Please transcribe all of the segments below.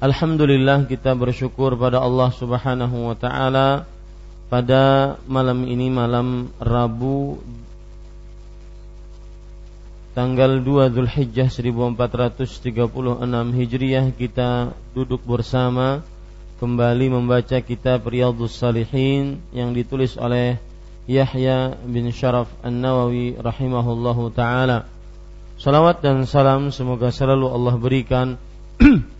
Alhamdulillah kita bersyukur pada Allah Subhanahu wa taala pada malam ini malam Rabu tanggal 2 Zulhijjah 1436 Hijriah kita duduk bersama kembali membaca kitab Riyadhus Salihin yang ditulis oleh Yahya bin Syaraf An-Nawawi rahimahullahu taala. Salawat dan salam semoga selalu Allah berikan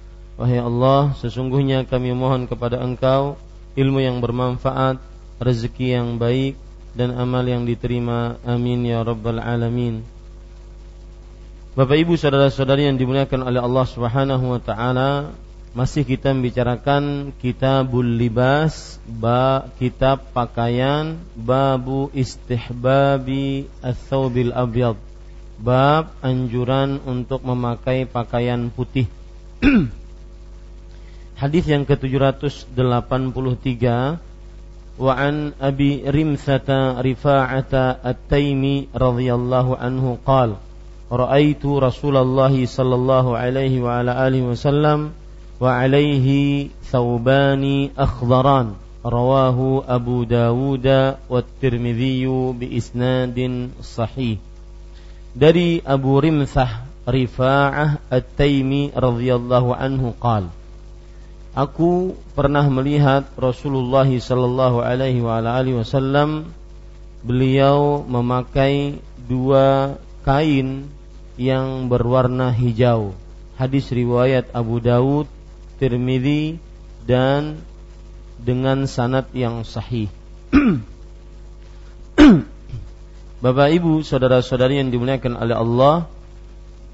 Wahai Allah, sesungguhnya kami mohon kepada Engkau ilmu yang bermanfaat, rezeki yang baik dan amal yang diterima. Amin ya rabbal alamin. Bapak Ibu saudara-saudari yang dimuliakan oleh Allah Subhanahu wa taala, masih kita membicarakan kitabul libas, ba kitab pakaian, babu istihbabi ats-tsaubil abyad. Bab anjuran untuk memakai pakaian putih. Hadis yang ke-783 wa an Abi Rimsata Rifa'ata At-Taimi radhiyallahu anhu qala ra'aitu Rasulullah sallallahu alaihi wa ala alihi wasallam wa alaihi thawbani akhdaran. Rawahu Abu Dawud wa Tirmidzi bi isnadin sahih. Dari Abu Rimsah Rifa'ah At-Taimi radhiyallahu anhu qala Aku pernah melihat Rasulullah sallallahu alaihi wasallam beliau memakai dua kain yang berwarna hijau. Hadis riwayat Abu Daud, Tirmidzi dan dengan sanad yang sahih. Bapak Ibu, saudara-saudari yang dimuliakan oleh Allah,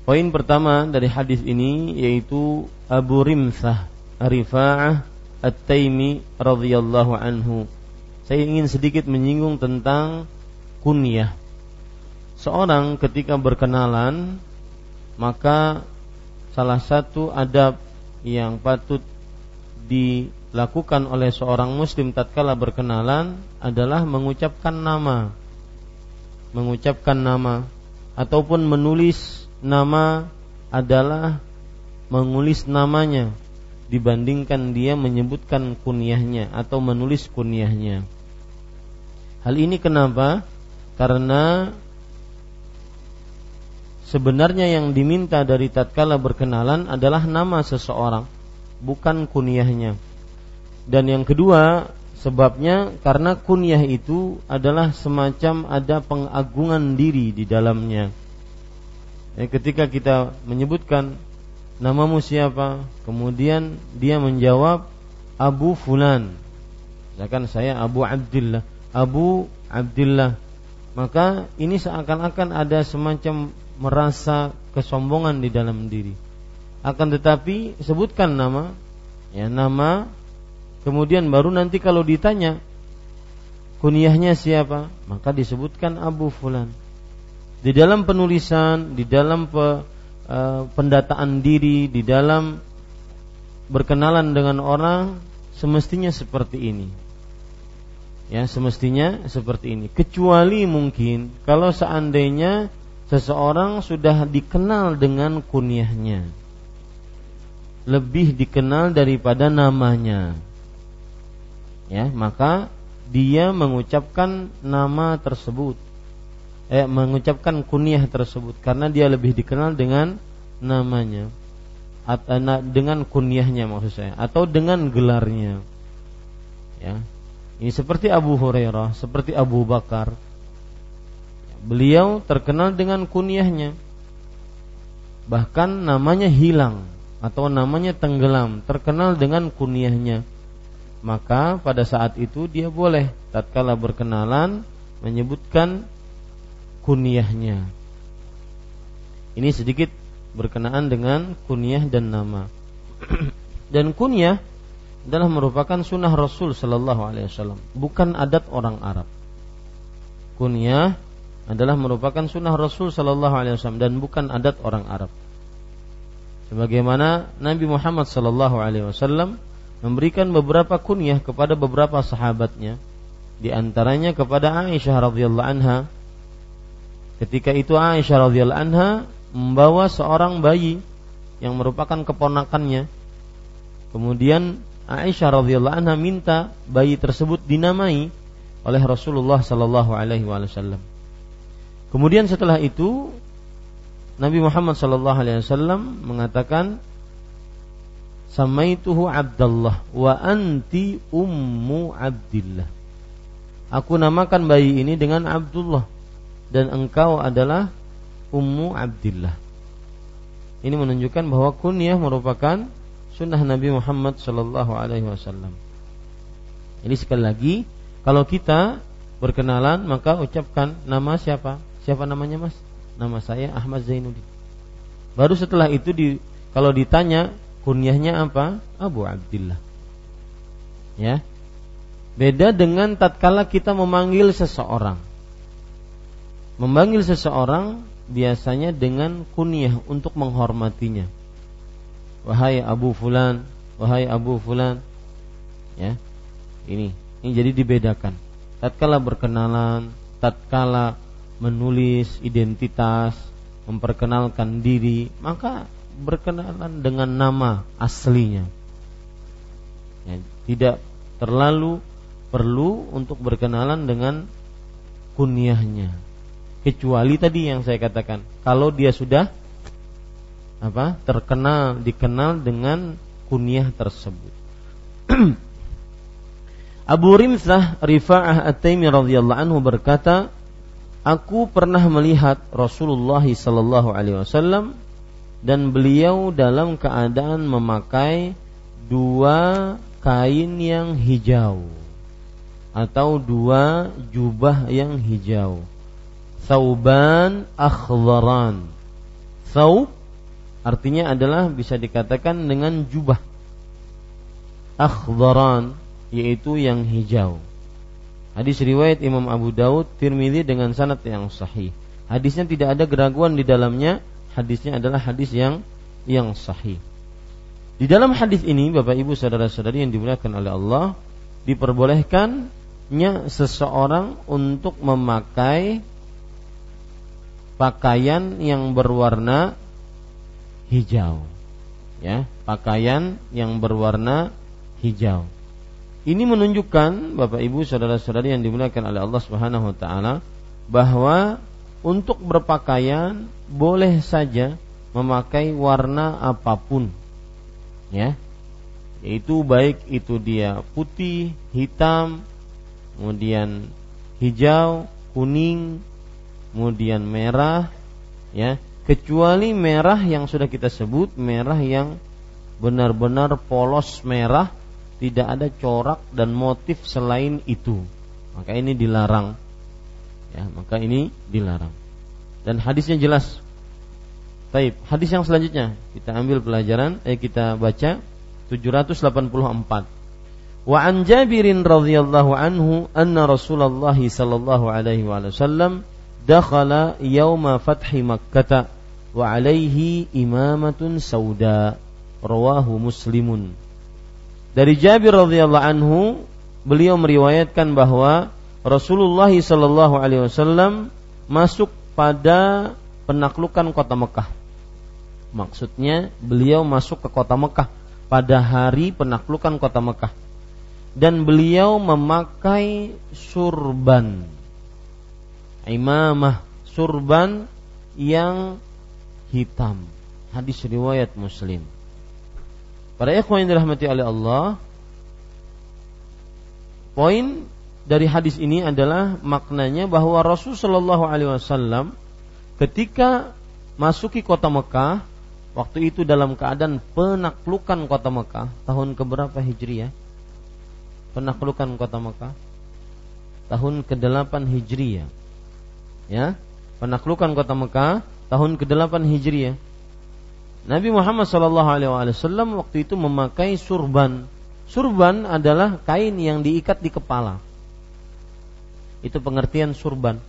poin pertama dari hadis ini yaitu Abu Rimsah Rifa'ah At-Taimi radhiyallahu anhu. Saya ingin sedikit menyinggung tentang kunyah. Seorang ketika berkenalan maka salah satu adab yang patut dilakukan oleh seorang muslim tatkala berkenalan adalah mengucapkan nama. Mengucapkan nama ataupun menulis nama adalah menulis namanya dibandingkan dia menyebutkan kunyahnya atau menulis kunyahnya. Hal ini kenapa? Karena sebenarnya yang diminta dari tatkala berkenalan adalah nama seseorang, bukan kunyahnya. Dan yang kedua, sebabnya karena kunyah itu adalah semacam ada pengagungan diri di dalamnya. Ya, ketika kita menyebutkan namamu siapa, kemudian dia menjawab Abu Fulan. Misalkan saya Abu Abdullah, Abu Abdullah. Maka ini seakan-akan ada semacam merasa kesombongan di dalam diri. Akan tetapi sebutkan nama, ya nama Kemudian baru nanti kalau ditanya kunyahnya siapa, maka disebutkan Abu Fulan. Di dalam penulisan, di dalam pe, uh, pendataan diri, di dalam berkenalan dengan orang semestinya seperti ini. Ya, semestinya seperti ini. Kecuali mungkin kalau seandainya seseorang sudah dikenal dengan kunyahnya. Lebih dikenal daripada namanya ya maka dia mengucapkan nama tersebut eh mengucapkan kunyah tersebut karena dia lebih dikenal dengan namanya. Atau eh, dengan kunyahnya maksud saya atau dengan gelarnya. Ya. Ini seperti Abu Hurairah seperti Abu Bakar. Beliau terkenal dengan kunyahnya. Bahkan namanya hilang atau namanya tenggelam terkenal dengan kunyahnya. Maka pada saat itu dia boleh tatkala berkenalan menyebutkan kunyahnya. Ini sedikit berkenaan dengan kunyah dan nama. dan kunyah adalah merupakan sunnah Rasul Shallallahu Alaihi Wasallam, bukan adat orang Arab. Kunyah adalah merupakan sunnah Rasul Shallallahu Alaihi Wasallam dan bukan adat orang Arab. Sebagaimana Nabi Muhammad Shallallahu Alaihi Wasallam memberikan beberapa kunyah kepada beberapa sahabatnya di antaranya kepada Aisyah radhiyallahu anha ketika itu Aisyah radhiyallahu anha membawa seorang bayi yang merupakan keponakannya. Kemudian Aisyah radhiyallahu anha minta bayi tersebut dinamai oleh Rasulullah sallallahu alaihi wasallam. Kemudian setelah itu Nabi Muhammad sallallahu alaihi wasallam mengatakan samaituhu Abdullah wa anti ummu Abdillah. Aku namakan bayi ini dengan Abdullah dan engkau adalah ummu Abdillah. Ini menunjukkan bahwa kunyah merupakan sunnah Nabi Muhammad Shallallahu Alaihi Wasallam. Ini sekali lagi, kalau kita berkenalan maka ucapkan nama siapa? Siapa namanya mas? Nama saya Ahmad Zainuddin. Baru setelah itu di, kalau ditanya kunyahnya apa? Abu Abdullah. Ya. Beda dengan tatkala kita memanggil seseorang. Memanggil seseorang biasanya dengan kunyah untuk menghormatinya. Wahai Abu Fulan, wahai Abu Fulan. Ya. Ini, ini jadi dibedakan. Tatkala berkenalan, tatkala menulis identitas, memperkenalkan diri, maka berkenalan dengan nama aslinya. Ya, tidak terlalu perlu untuk berkenalan dengan kunyahnya. Kecuali tadi yang saya katakan, kalau dia sudah apa? terkenal, dikenal dengan kunyah tersebut. Abu Rimsah Rifa'ah At-Taimi radhiyallahu anhu berkata, Aku pernah melihat Rasulullah sallallahu alaihi wasallam dan beliau dalam keadaan memakai dua kain yang hijau atau dua jubah yang hijau. Sauban akhdaran. Saub artinya adalah bisa dikatakan dengan jubah. Akhdaran yaitu yang hijau. Hadis riwayat Imam Abu Daud Tirmidzi dengan sanad yang sahih. Hadisnya tidak ada keraguan di dalamnya hadisnya adalah hadis yang yang sahih. Di dalam hadis ini Bapak Ibu saudara-saudari yang dimuliakan oleh Allah diperbolehkannya seseorang untuk memakai pakaian yang berwarna hijau. Ya, pakaian yang berwarna hijau. Ini menunjukkan Bapak Ibu saudara-saudari yang dimuliakan oleh Allah Subhanahu wa taala bahwa untuk berpakaian boleh saja memakai warna apa pun. Ya. yaitu baik itu dia putih, hitam, kemudian hijau, kuning, kemudian merah, ya, kecuali merah yang sudah kita sebut merah yang benar-benar polos merah, tidak ada corak dan motif selain itu. Maka ini dilarang. Ya, maka ini dilarang. Dan hadisnya jelas. Taib. Hadis yang selanjutnya kita ambil pelajaran, eh kita baca 784. Wa an Jabirin radhiyallahu anhu anna Rasulullah sallallahu alaihi wasallam dakhala yauma fathi Makkah wa alaihi imamatun sauda rawahu Muslimun. Dari Jabir radhiyallahu anhu beliau meriwayatkan bahwa Rasulullah sallallahu alaihi wasallam masuk pada penaklukan kota Mekah. Maksudnya beliau masuk ke kota Mekah pada hari penaklukan kota Mekah dan beliau memakai surban imamah surban yang hitam hadis riwayat muslim para ikhwan yang dirahmati oleh Allah poin dari hadis ini adalah maknanya bahwa Rasul Shallallahu Alaihi Wasallam ketika masuki kota Mekah Waktu itu dalam keadaan penaklukan kota Mekah tahun keberapa Hijriah? Penaklukan kota Mekah tahun ke-8 Hijriah. Ya, penaklukan kota Mekah tahun ke-8 Hijriah. Nabi Muhammad sallallahu alaihi wasallam waktu itu memakai surban. Surban adalah kain yang diikat di kepala. Itu pengertian surban.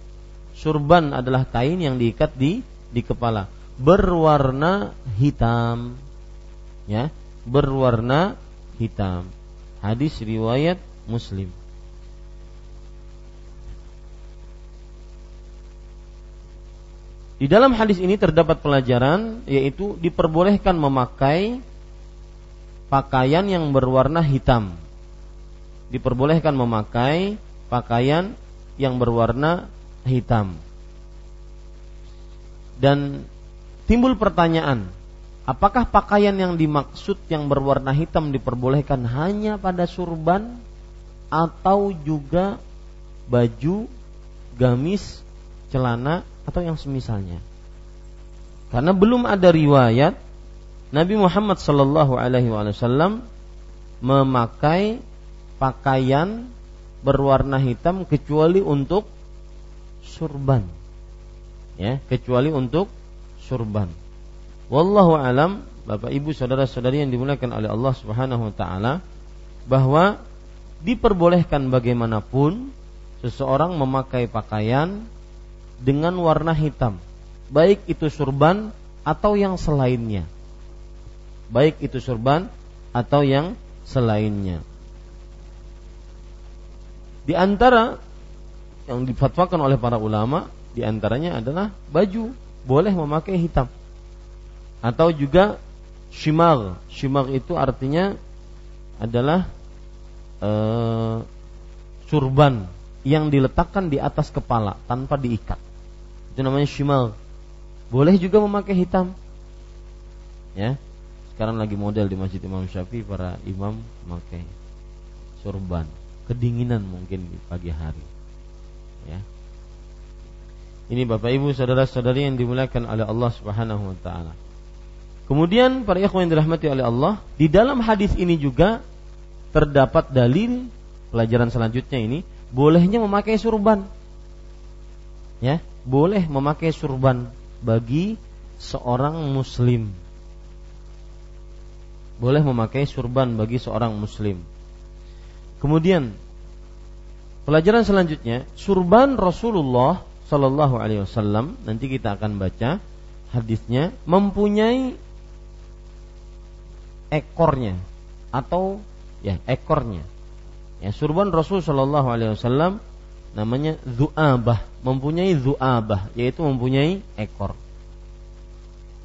Surban adalah kain yang diikat di di kepala berwarna hitam ya berwarna hitam hadis riwayat muslim Di dalam hadis ini terdapat pelajaran yaitu diperbolehkan memakai pakaian yang berwarna hitam. Diperbolehkan memakai pakaian yang berwarna hitam. Dan timbul pertanyaan, apakah pakaian yang dimaksud yang berwarna hitam diperbolehkan hanya pada surban atau juga baju, gamis, celana atau yang semisalnya? Karena belum ada riwayat Nabi Muhammad Sallallahu Alaihi Wasallam memakai pakaian berwarna hitam kecuali untuk surban, ya, kecuali untuk surban. Wallahu alam, Bapak Ibu saudara-saudari yang dimuliakan oleh Allah Subhanahu wa taala, bahwa diperbolehkan bagaimanapun seseorang memakai pakaian dengan warna hitam, baik itu surban atau yang selainnya. Baik itu surban atau yang selainnya. Di antara yang difatwakan oleh para ulama di antaranya adalah baju boleh memakai hitam. Atau juga shimar. Shimar itu artinya adalah e, surban yang diletakkan di atas kepala tanpa diikat. Itu namanya shimar. Boleh juga memakai hitam. Ya. Sekarang lagi model di Masjid Imam Syafi'i para imam memakai surban. Kedinginan mungkin di pagi hari. Ya. Ini Bapak Ibu saudara-saudari yang dimuliakan oleh Allah Subhanahu wa taala. Kemudian para ikhwan yang dirahmati oleh Allah, di dalam hadis ini juga terdapat dalil pelajaran selanjutnya ini bolehnya memakai surban. Ya, boleh memakai surban bagi seorang muslim. Boleh memakai surban bagi seorang muslim. Kemudian pelajaran selanjutnya, surban Rasulullah Shallallahu Alaihi Wasallam nanti kita akan baca hadisnya mempunyai ekornya atau ya ekornya ya surban Rasul Shallallahu Alaihi Wasallam namanya zuabah mempunyai zuabah yaitu mempunyai ekor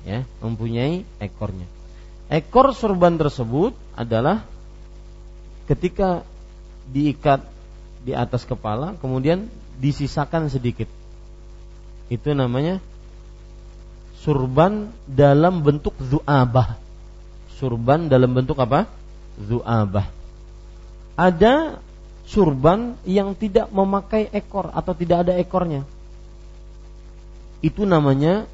ya mempunyai ekornya ekor surban tersebut adalah ketika diikat di atas kepala kemudian disisakan sedikit itu namanya surban dalam bentuk zu'abah. Surban dalam bentuk apa? zu'abah. Ada surban yang tidak memakai ekor atau tidak ada ekornya. Itu namanya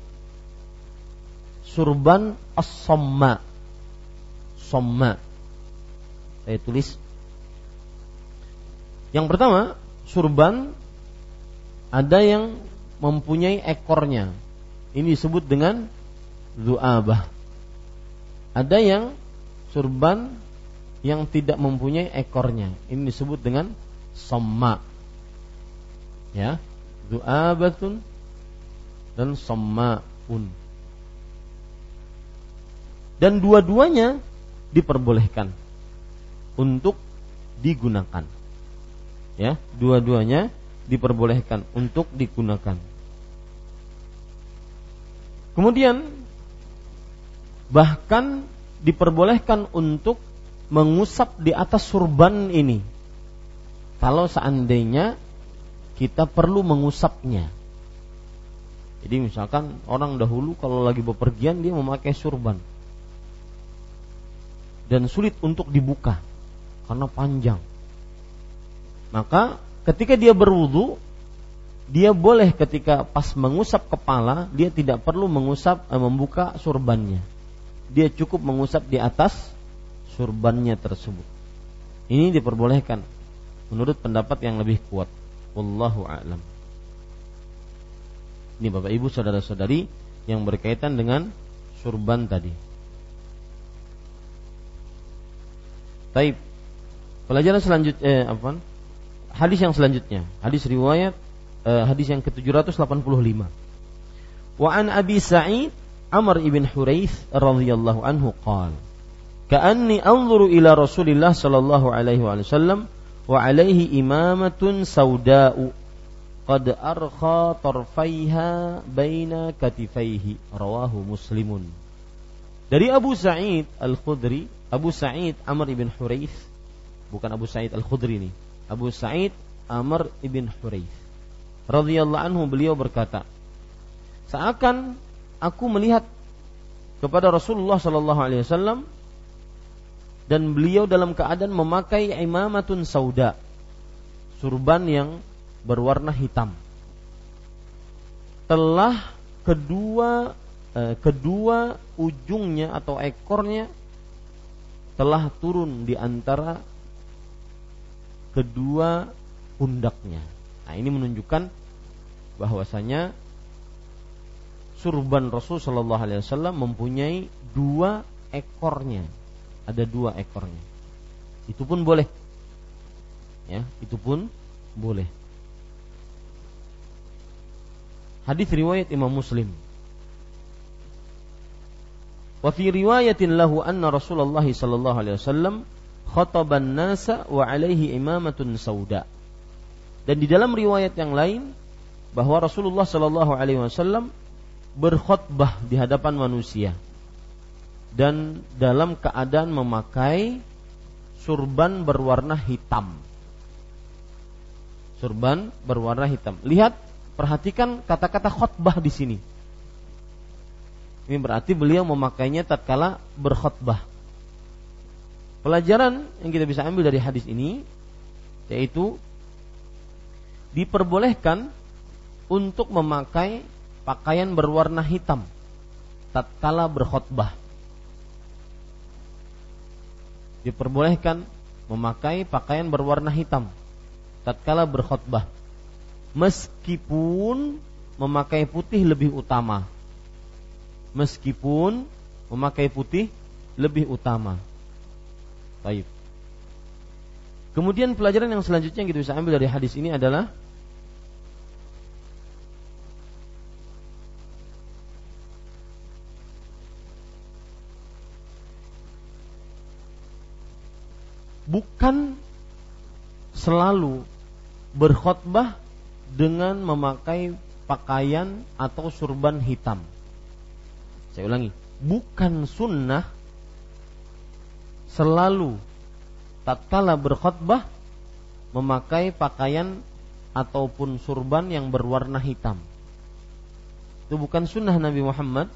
surban as-somma. Somma. Saya tulis. Yang pertama, surban ada yang mempunyai ekornya. Ini disebut dengan zu'abah. Ada yang surban yang tidak mempunyai ekornya. Ini disebut dengan somma. Ya, du'abatun dan sommaun. Dan dua-duanya diperbolehkan untuk digunakan. Ya, dua-duanya diperbolehkan untuk digunakan. Kemudian bahkan diperbolehkan untuk mengusap di atas surban ini. Kalau seandainya kita perlu mengusapnya. Jadi misalkan orang dahulu kalau lagi bepergian dia memakai surban. Dan sulit untuk dibuka karena panjang. Maka ketika dia berwudu dia boleh ketika pas mengusap kepala dia tidak perlu mengusap eh, membuka surbannya. Dia cukup mengusap di atas surbannya tersebut. Ini diperbolehkan menurut pendapat yang lebih kuat. Wallahu a'lam. Ini Bapak Ibu saudara-saudari yang berkaitan dengan surban tadi. Taib. Pelajaran selanjutnya eh, apa? Hadis yang selanjutnya, hadis riwayat eh, hadis yang ke-785. Wa an Abi Sa'id Amr ibn Huraith radhiyallahu anhu qala Ka'anni anzuru ila Rasulillah sallallahu alaihi wasallam wa alaihi imamatun sauda'u. Qad arkha tarfaiha baina katifaihi. Rawahu muslimun. Dari Abu Sa'id Al-Khudri Abu Sa'id Amr ibn Huraith. Bukan Abu Sa'id Al-Khudri ini. Abu Sa'id Amr ibn Huraith. Radhiyallahu anhu beliau berkata seakan aku melihat kepada Rasulullah sallallahu alaihi wasallam dan beliau dalam keadaan memakai imamatun sauda. Surban yang berwarna hitam. Telah kedua eh, kedua ujungnya atau ekornya telah turun di antara kedua pundaknya. Nah, ini menunjukkan bahwasanya surban Rasul Shallallahu Alaihi Wasallam mempunyai dua ekornya ada dua ekornya. Itu pun boleh. Ya, itu pun boleh. Hadis riwayat Imam Muslim. Wa fi riwayatin lahu anna Rasulullah sallallahu alaihi wasallam khataban nasa wa alaihi imamatun sauda. Dan di dalam riwayat yang lain bahwa Rasulullah sallallahu alaihi wasallam berkhutbah di hadapan manusia dan dalam keadaan memakai surban berwarna hitam. Surban berwarna hitam. Lihat, perhatikan kata-kata khutbah di sini. Ini berarti beliau memakainya tatkala berkhutbah. Pelajaran yang kita bisa ambil dari hadis ini yaitu diperbolehkan untuk memakai pakaian berwarna hitam tatkala berkhutbah diperbolehkan memakai pakaian berwarna hitam tatkala berkhutbah meskipun memakai putih lebih utama. Meskipun memakai putih lebih utama. Baik. Kemudian pelajaran yang selanjutnya yang kita bisa ambil dari hadis ini adalah bukan selalu berkhutbah dengan memakai pakaian atau surban hitam. Saya ulangi, bukan sunnah selalu tatkala berkhutbah memakai pakaian ataupun surban yang berwarna hitam. Itu bukan sunnah Nabi Muhammad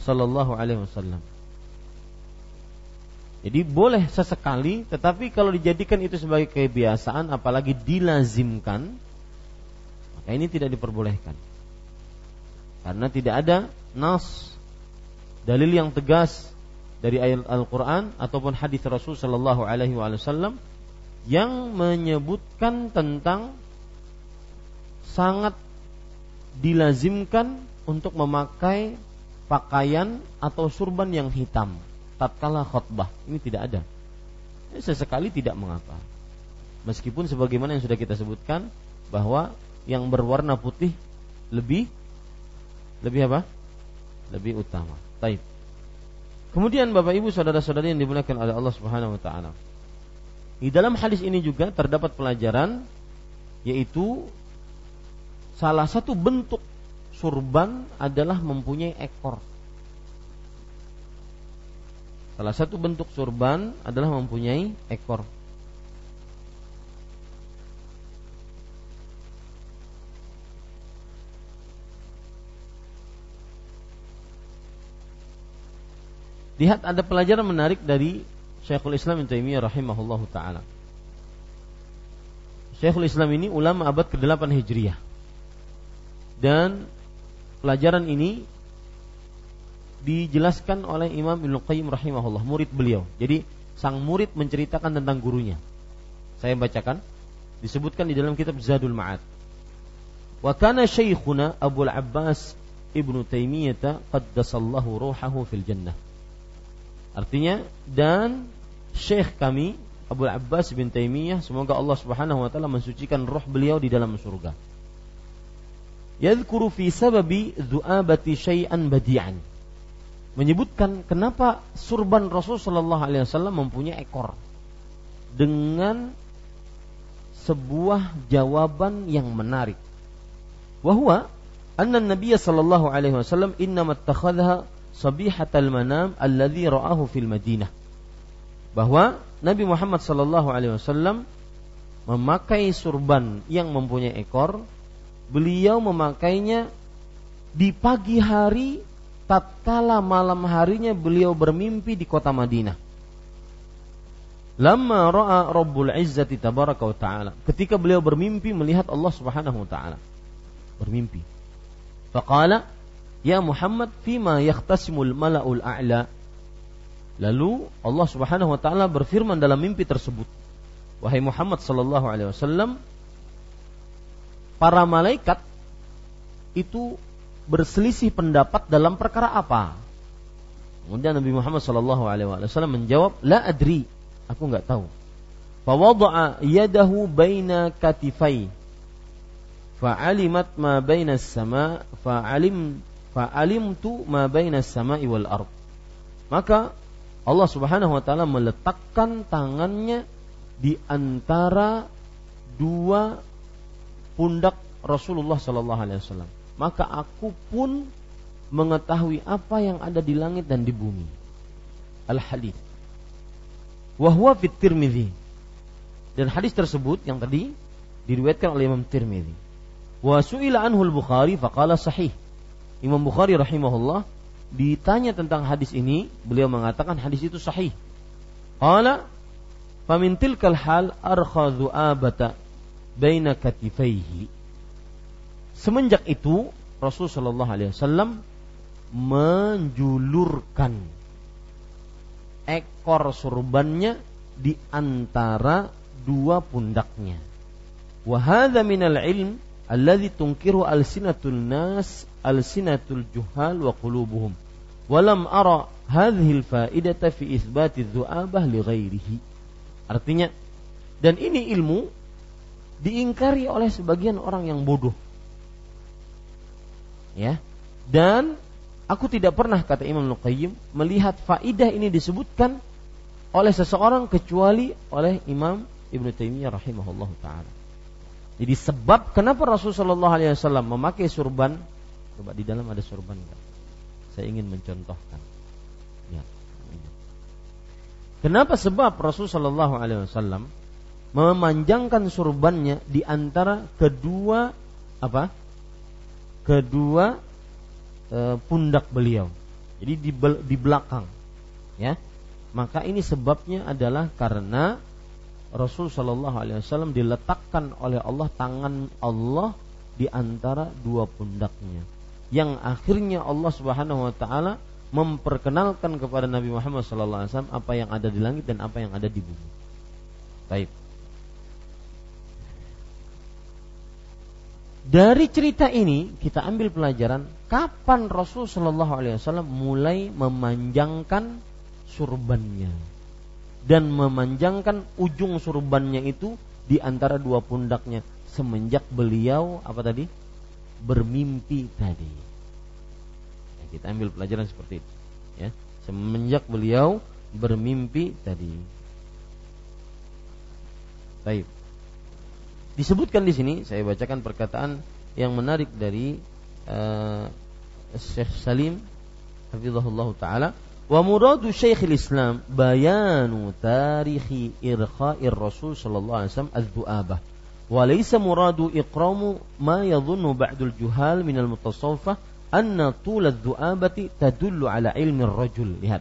Sallallahu Alaihi Wasallam. Jadi boleh sesekali, tetapi kalau dijadikan itu sebagai kebiasaan, apalagi dilazimkan, maka ini tidak diperbolehkan. Karena tidak ada nas dalil yang tegas dari ayat Al-Qur'an ataupun hadis Rasul sallallahu alaihi wasallam yang menyebutkan tentang sangat dilazimkan untuk memakai pakaian atau surban yang hitam tatkala khutbah. Ini tidak ada. Sesekali tidak mengapa. Meskipun sebagaimana yang sudah kita sebutkan bahwa yang berwarna putih lebih lebih apa? Lebih utama. Taib. Kemudian Bapak Ibu saudara-saudari yang dimuliakan oleh Allah Subhanahu wa taala. Di dalam hadis ini juga terdapat pelajaran yaitu salah satu bentuk surban adalah mempunyai ekor. Salah satu bentuk surban adalah mempunyai ekor. Lihat ada pelajaran menarik dari Syekhul Islam Ibnu Taimiyah rahimahullahu taala. Syekhul Islam ini ulama abad ke-8 Hijriah. Dan pelajaran ini dijelaskan oleh Imam Ibnu Qayyim rahimahullah, murid beliau. Jadi sang murid menceritakan tentang gurunya. Saya bacakan disebutkan di dalam kitab Zadul Ma'ad. Wa kana syekhuna Abu Abbas Ibnu Taimiyah qaddasallahu ruhahu fil jannah. Artinya dan syekh kami Abu Abbas bin Taimiyah semoga Allah Subhanahu wa taala mensucikan roh beliau di dalam surga. Yadhkuru fi sababi dhu'abati syai'an badi'an menyebutkan kenapa surban Rasul Shallallahu Alaihi Wasallam mempunyai ekor dengan sebuah jawaban yang menarik. Wahwa anna Nabi sallallahu alaihi wasallam innama takhadha sabihatal manam alladhi ra'ahu fil Madinah. Bahwa Nabi Muhammad sallallahu alaihi wasallam memakai surban yang mempunyai ekor, beliau memakainya di pagi hari tatkala malam harinya beliau bermimpi di kota Madinah. Lama ra'a Rabbul Izzati tabaraka wa ta'ala. Ketika beliau bermimpi melihat Allah Subhanahu wa ta'ala. Bermimpi. Faqala, "Ya Muhammad, fima yakhtasimul mala'ul a'la?" Lalu Allah Subhanahu wa taala berfirman dalam mimpi tersebut, "Wahai Muhammad sallallahu alaihi wasallam, para malaikat itu berselisih pendapat dalam perkara apa? Kemudian Nabi Muhammad Shallallahu Alaihi Wasallam menjawab, la adri, aku nggak tahu. Fawadaa yadahu baina katifai, fa'alimat ma baina sama, fa'alim fa'alim tu ma baina sama wal ard. Maka Allah Subhanahu wa taala meletakkan tangannya di antara dua pundak Rasulullah sallallahu alaihi wasallam maka aku pun mengetahui apa yang ada di langit dan di bumi. Al-hadis. Wahwa fit Tirmidzi. Dan hadis tersebut yang tadi diriwayatkan oleh Imam Tirmidzi. Wa su'ila anhu al-Bukhari faqala sahih. Imam Bukhari rahimahullah ditanya tentang hadis ini, beliau mengatakan hadis itu sahih. Qala famin tilkal hal arkhadhu abata baina katifaihi Semenjak itu Rasul Shallallahu Alaihi Wasallam menjulurkan ekor surbannya di antara dua pundaknya. Wahada minal ilm alladhi tunkiru alsinatul nas alsinatul juhal wa qulubuhum. Walam ara hadhil faidata fi isbati dhu'abah li ghairihi. Artinya dan ini ilmu diingkari oleh sebagian orang yang bodoh ya dan aku tidak pernah kata Imam Nuqayyim melihat faidah ini disebutkan oleh seseorang kecuali oleh Imam Ibnu Taimiyah rahimahullah taala. Jadi sebab kenapa Rasulullah Wasallam memakai surban? Coba di dalam ada surban enggak? Saya ingin mencontohkan. Ya. Kenapa sebab Rasulullah Wasallam memanjangkan surbannya di antara kedua apa? Kedua e, pundak beliau. Jadi di, di belakang, ya. Maka ini sebabnya adalah karena Rasul Shallallahu Alaihi Wasallam diletakkan oleh Allah tangan Allah di antara dua pundaknya, yang akhirnya Allah Subhanahu Wa Taala memperkenalkan kepada Nabi Muhammad Sallallahu Alaihi Wasallam apa yang ada di langit dan apa yang ada di bumi. Baik. Dari cerita ini kita ambil pelajaran kapan Rasul Shallallahu Alaihi Wasallam mulai memanjangkan surbannya dan memanjangkan ujung surbannya itu di antara dua pundaknya semenjak beliau apa tadi bermimpi tadi. Ya, kita ambil pelajaran seperti itu. Ya, semenjak beliau bermimpi tadi. Baik. Disebutkan di sini saya bacakan perkataan yang menarik dari uh, Syekh Salim hafizahullah taala. Wa muradu Syekhul Islam bayanu tarikhi irkha'ir Rasul sallallahu alaihi wasallam az-du'abah wa laysa muradu iqramu ma yadhunnu ba'dul juhal min al-mutasawwifah anna tul ad-du'abati tadullu ala ilmi ar-rajul. Lihat.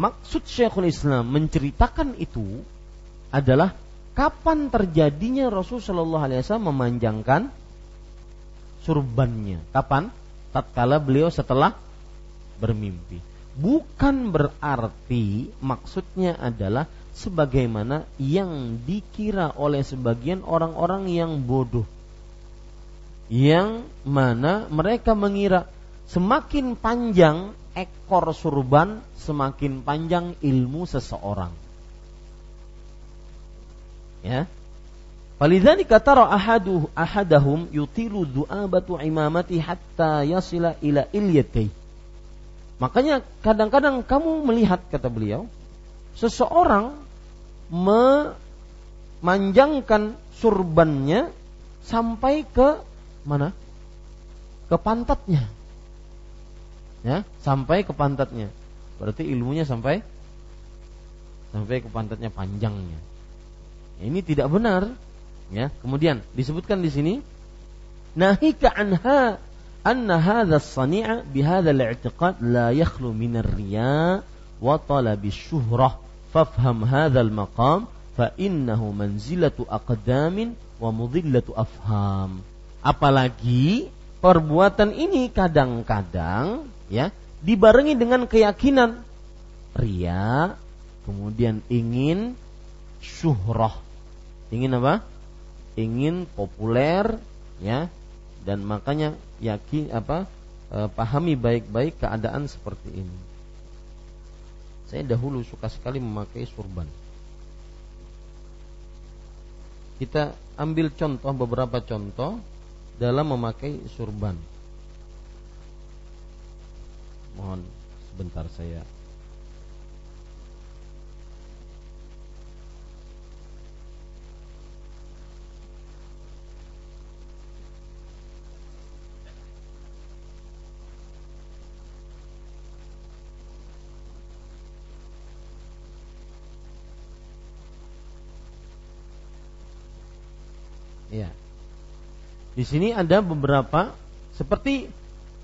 Maksud Syekhul Islam menceritakan itu adalah kapan terjadinya Rasul Shallallahu Alaihi Wasallam memanjangkan surbannya? Kapan? Tatkala beliau setelah bermimpi. Bukan berarti maksudnya adalah sebagaimana yang dikira oleh sebagian orang-orang yang bodoh. Yang mana mereka mengira semakin panjang ekor surban, semakin panjang ilmu seseorang Ya. Falidzalika tara ahadu ahadahum yutilu du'abatu imamati hatta yasila ila ilyatai. Makanya kadang-kadang kamu melihat kata beliau seseorang memanjangkan surbannya sampai ke mana? Ke pantatnya. Ya, sampai ke pantatnya. Berarti ilmunya sampai sampai ke pantatnya panjangnya. Ini tidak benar. Ya, kemudian disebutkan di sini nahika anha anna hadha as-sani'a bi hadha al-i'tiqad la yakhlu min ar-riya wa talab asy-syuhrah fafham hadha al-maqam fa innahu manzilatu aqdamin wa mudillatu afham. Apalagi perbuatan ini kadang-kadang ya dibarengi dengan keyakinan. Ria kemudian ingin syuhrah ingin apa? Ingin populer ya dan makanya yakin apa e, pahami baik-baik keadaan seperti ini. Saya dahulu suka sekali memakai surban. Kita ambil contoh beberapa contoh dalam memakai surban. Mohon sebentar saya Ya. Di sini ada beberapa seperti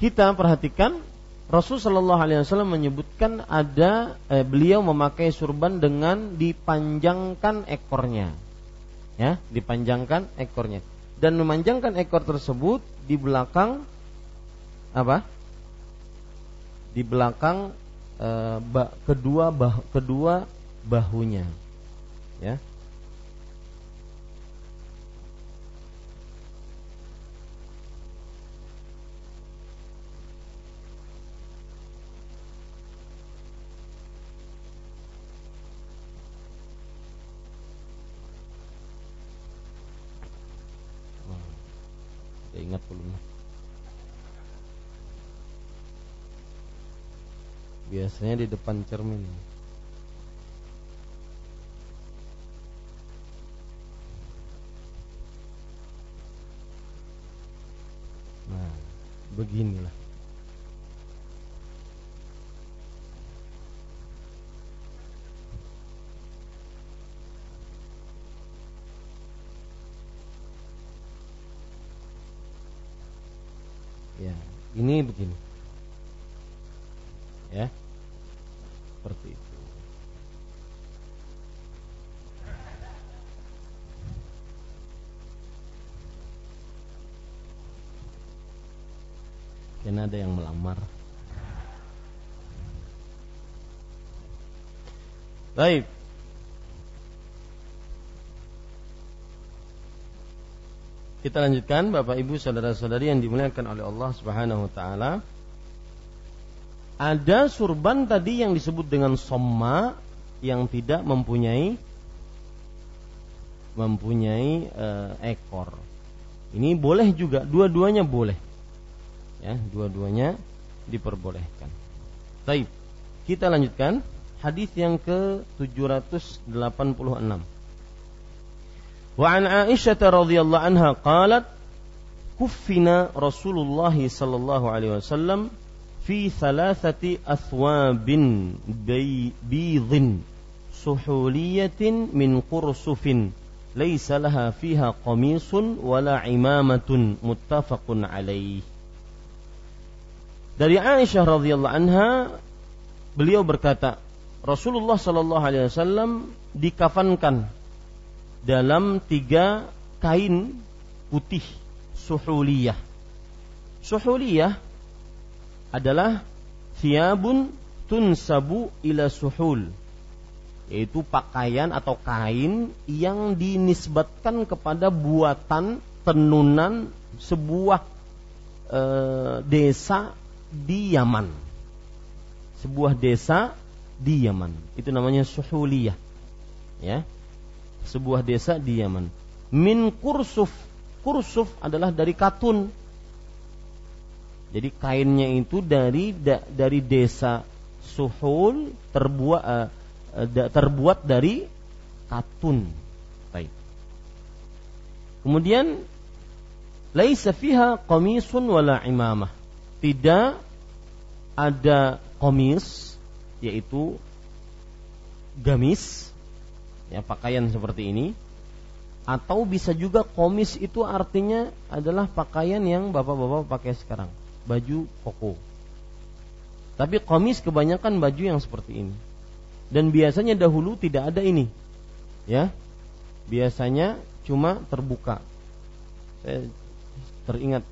kita perhatikan Rasul Shallallahu Alaihi Wasallam menyebutkan ada eh, beliau memakai surban dengan dipanjangkan ekornya, ya, dipanjangkan ekornya dan memanjangkan ekor tersebut di belakang apa? Di belakang eh, kedua bah, kedua bahunya, ya. Ingat belum biasanya di depan cermin begini. Ya. Seperti itu. Karena ada yang melamar. Baik. Kita lanjutkan Bapak Ibu saudara-saudari yang dimuliakan oleh Allah Subhanahu wa taala. Ada surban tadi yang disebut dengan somma yang tidak mempunyai mempunyai e, ekor. Ini boleh juga, dua-duanya boleh. Ya, dua-duanya diperbolehkan. Baik, kita lanjutkan hadis yang ke 786. Wa an Aisyah radhiyallahu anha qalat kuffina Rasulullah sallallahu alaihi wasallam fi thalathati athwabin bidhin suhuliyatin min qursufin laisa laha fiha qamisun wala imamatun muttafaqun alaih dari Aisyah radhiyallahu anha beliau berkata Rasulullah sallallahu alaihi wasallam dikafankan dalam tiga kain putih suhuliyah suhuliyah adalah thiabun tunsabu ila suhul yaitu pakaian atau kain yang dinisbatkan kepada buatan tenunan sebuah e, desa di Yaman. Sebuah desa di Yaman. Itu namanya Suhuliyah. Ya. Sebuah desa di Yaman. Min kursuf. Kursuf adalah dari katun. Jadi kainnya itu dari da, dari desa Suhul terbuat uh, Eh, terbuat dari katun. Baik. Kemudian laisa fiha qamisun wala imamah. Tidak ada komis yaitu gamis ya pakaian seperti ini. Atau bisa juga komis itu artinya adalah pakaian yang bapak-bapak pakai sekarang. Baju koko. Tapi komis kebanyakan baju yang seperti ini. Dan biasanya dahulu tidak ada ini. Ya. Biasanya cuma terbuka. Saya teringat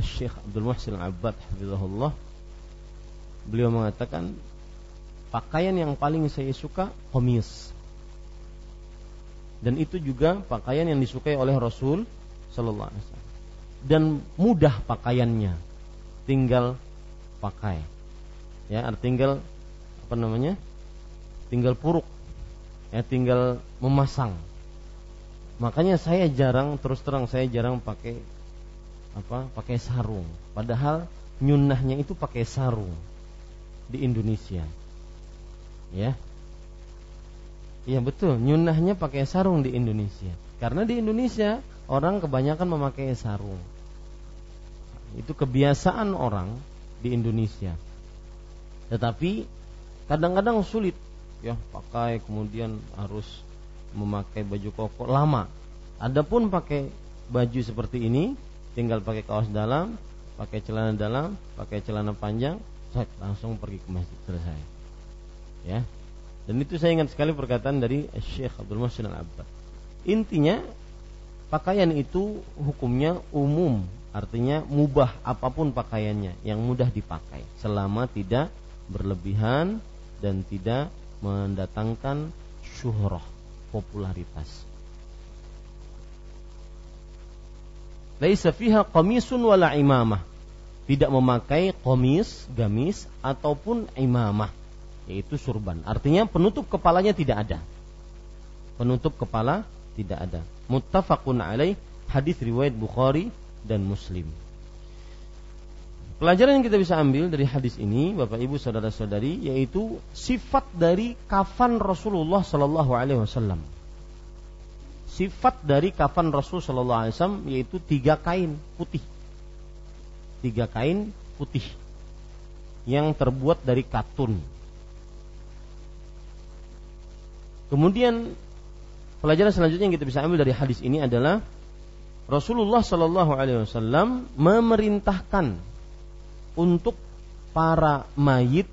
Syekh Abdul Muhsin Abad Hafizahullah. Beliau mengatakan pakaian yang paling saya suka komis dan itu juga pakaian yang disukai oleh Rasul Sallallahu Alaihi Wasallam. Dan mudah pakaiannya. Tinggal pakai. Ya tinggal apa namanya? Tinggal puruk. Ya tinggal memasang. Makanya saya jarang terus terang saya jarang pakai apa pakai sarung. Padahal nyunahnya itu pakai sarung di Indonesia. Ya Iya betul, nyunahnya pakai sarung di Indonesia. Karena di Indonesia orang kebanyakan memakai sarung. Itu kebiasaan orang di Indonesia. Tetapi kadang-kadang sulit ya pakai kemudian harus memakai baju koko lama. Adapun pakai baju seperti ini tinggal pakai kaos dalam, pakai celana dalam, pakai celana panjang, langsung pergi ke masjid selesai. Ya. Dan itu saya ingat sekali perkataan dari Syekh Abdul Muhsin Al-Abbad. Intinya pakaian itu hukumnya umum, artinya mubah apa pun pakaiannya yang mudah dipakai selama tidak berlebihan dan tidak mendatangkan syuhrah, popularitas. Laisa fiha qamisun wala imamah. Tidak memakai komis, gamis ataupun imamah, yaitu surban. Artinya penutup kepalanya tidak ada. Penutup kepala tidak ada. Muttafaqun alaih hadis riwayat Bukhari dan Muslim. Pelajaran yang kita bisa ambil dari hadis ini, Bapak Ibu saudara-saudari, yaitu sifat dari kafan Rasulullah Sallallahu Alaihi Wasallam. Sifat dari kafan Rasul Sallallahu Alaihi Wasallam yaitu tiga kain putih, tiga kain putih yang terbuat dari katun. Kemudian pelajaran selanjutnya yang kita bisa ambil dari hadis ini adalah Rasulullah Sallallahu Alaihi Wasallam memerintahkan untuk para mayit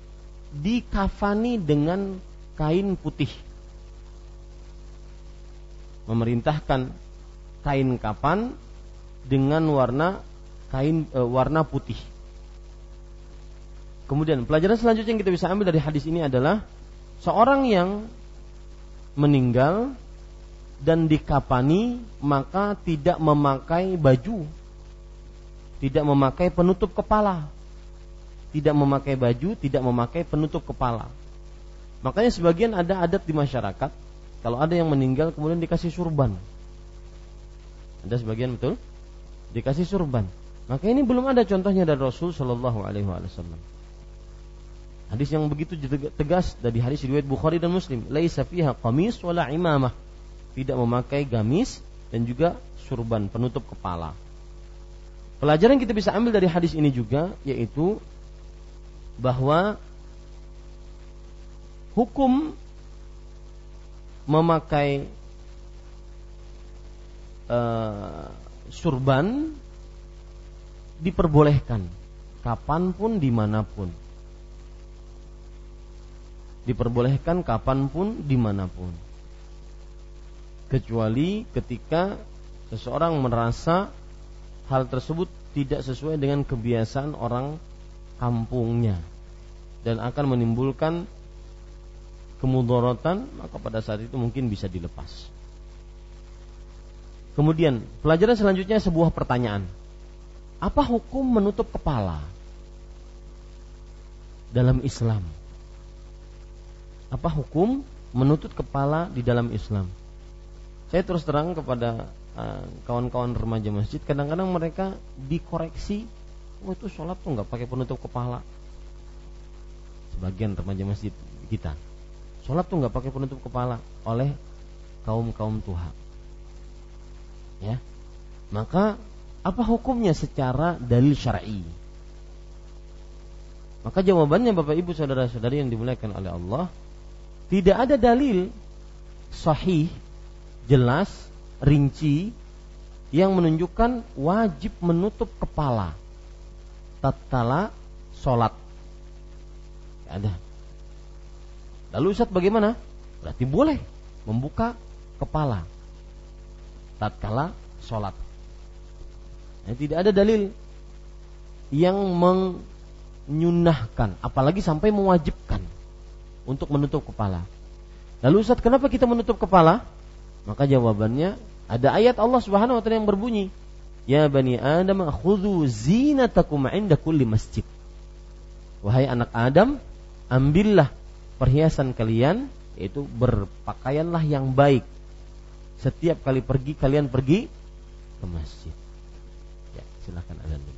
dikafani dengan kain putih. Memerintahkan kain kapan dengan warna kain e, warna putih. Kemudian pelajaran selanjutnya yang kita bisa ambil dari hadis ini adalah seorang yang meninggal dan dikapani maka tidak memakai baju, tidak memakai penutup kepala, tidak memakai baju, tidak memakai penutup kepala. Makanya sebagian ada adat di masyarakat kalau ada yang meninggal kemudian dikasih surban. Ada sebagian betul dikasih surban. Maka ini belum ada contohnya dari Rasul Shallallahu Alaihi Wasallam. Hadis yang begitu tegas dari hadis riwayat Bukhari dan Muslim, laisa fiha qamis wala imamah. Tidak memakai gamis dan juga surban penutup kepala. Pelajaran kita bisa ambil dari hadis ini juga yaitu bahwa hukum memakai uh, surban diperbolehkan kapan pun di mana pun diperbolehkan kapan pun di mana pun. Kecuali ketika seseorang merasa hal tersebut tidak sesuai dengan kebiasaan orang kampungnya dan akan menimbulkan kemudorotan maka pada saat itu mungkin bisa dilepas. Kemudian pelajaran selanjutnya sebuah pertanyaan. Apa hukum menutup kepala dalam Islam apa hukum menutup kepala di dalam Islam? Saya terus terang kepada uh, kawan-kawan remaja masjid, kadang-kadang mereka dikoreksi, oh itu sholat tuh nggak pakai penutup kepala. Sebagian remaja masjid kita, sholat tuh nggak pakai penutup kepala oleh kaum kaum tuha. Ya, maka apa hukumnya secara dalil syar'i? Maka jawabannya Bapak Ibu saudara-saudari yang dimuliakan oleh Allah, tidak ada dalil sahih, jelas, rinci yang menunjukkan wajib menutup kepala tatkala sholat. Tidak ada. Lalu Ustaz bagaimana? Berarti boleh membuka kepala tatkala sholat. Nah, tidak ada dalil yang menyunahkan, apalagi sampai mewajibkan untuk menutup kepala. Lalu Ustaz, kenapa kita menutup kepala? Maka jawabannya ada ayat Allah Subhanahu wa taala yang berbunyi, "Ya bani Adam, khudhu zinatakum 'inda kulli masjid." Wahai anak Adam, ambillah perhiasan kalian yaitu berpakaianlah yang baik. Setiap kali pergi kalian pergi ke masjid. Ya, silakan azan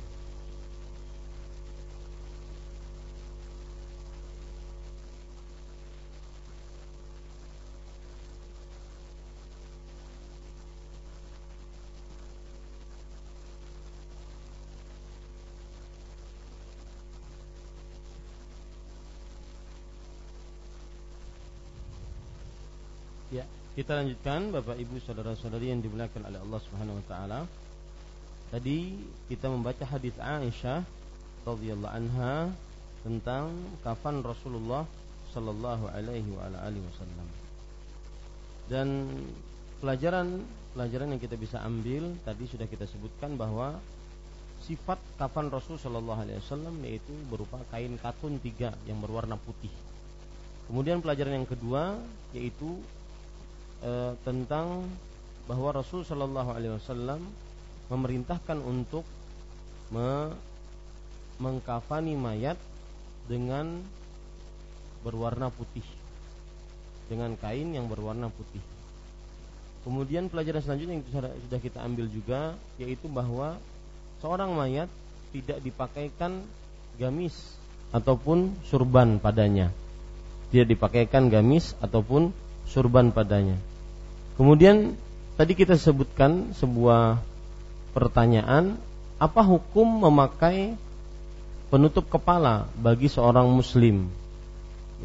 Kita lanjutkan Bapak Ibu saudara-saudari yang dimuliakan oleh Allah Subhanahu wa taala. Tadi kita membaca hadis Aisyah radhiyallahu anha tentang kafan Rasulullah sallallahu alaihi wa alihi wasallam. Dan pelajaran pelajaran yang kita bisa ambil tadi sudah kita sebutkan bahwa sifat kafan Rasul sallallahu alaihi wasallam yaitu berupa kain katun tiga yang berwarna putih. Kemudian pelajaran yang kedua yaitu e, tentang bahwa Rasul Shallallahu Alaihi Wasallam memerintahkan untuk me mengkafani mayat dengan berwarna putih dengan kain yang berwarna putih. Kemudian pelajaran selanjutnya yang sudah kita ambil juga yaitu bahwa seorang mayat tidak dipakaikan gamis ataupun surban padanya. Tidak dipakaikan gamis ataupun surban padanya. Kemudian tadi kita sebutkan sebuah pertanyaan, apa hukum memakai penutup kepala bagi seorang muslim?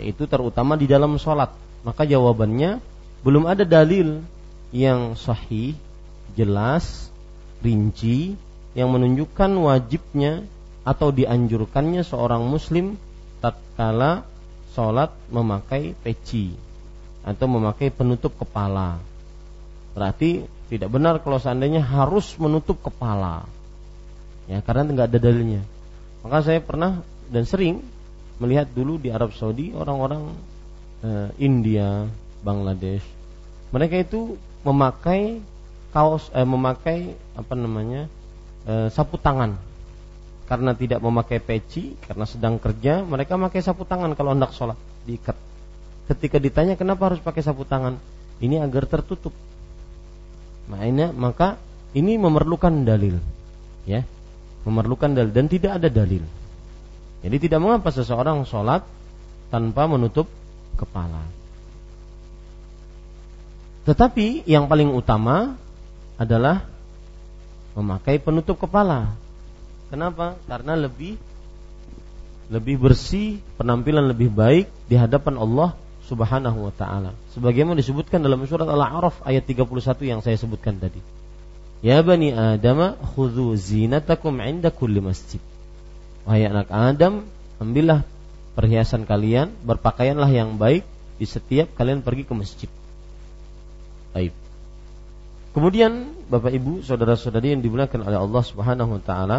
Yaitu terutama di dalam sholat. Maka jawabannya belum ada dalil yang sahih, jelas, rinci yang menunjukkan wajibnya atau dianjurkannya seorang muslim tatkala sholat memakai peci atau memakai penutup kepala. Berarti tidak benar kalau seandainya harus menutup kepala. Ya, karena tidak ada dalilnya. Maka saya pernah dan sering melihat dulu di Arab Saudi orang-orang uh, India, Bangladesh, mereka itu memakai kaos, eh, memakai apa namanya uh, sapu tangan karena tidak memakai peci karena sedang kerja mereka memakai sapu tangan kalau hendak sholat diikat ketika ditanya kenapa harus pakai sapu tangan ini agar tertutup makanya maka ini memerlukan dalil ya. Memerlukan dalil dan tidak ada dalil. Jadi tidak mengapa seseorang sholat tanpa menutup kepala. Tetapi yang paling utama adalah memakai penutup kepala. Kenapa? Karena lebih lebih bersih, penampilan lebih baik di hadapan Allah Subhanahu wa taala. Sebagaimana disebutkan dalam surat Al-A'raf ayat 31 yang saya sebutkan tadi. Ya bani Adam, khudhu zinatakum 'inda kulli masjid. Wahai anak Adam, ambillah perhiasan kalian, berpakaianlah yang baik di setiap kalian pergi ke masjid. Baik. Kemudian Bapak Ibu, saudara-saudari yang dimuliakan oleh Allah Subhanahu wa taala,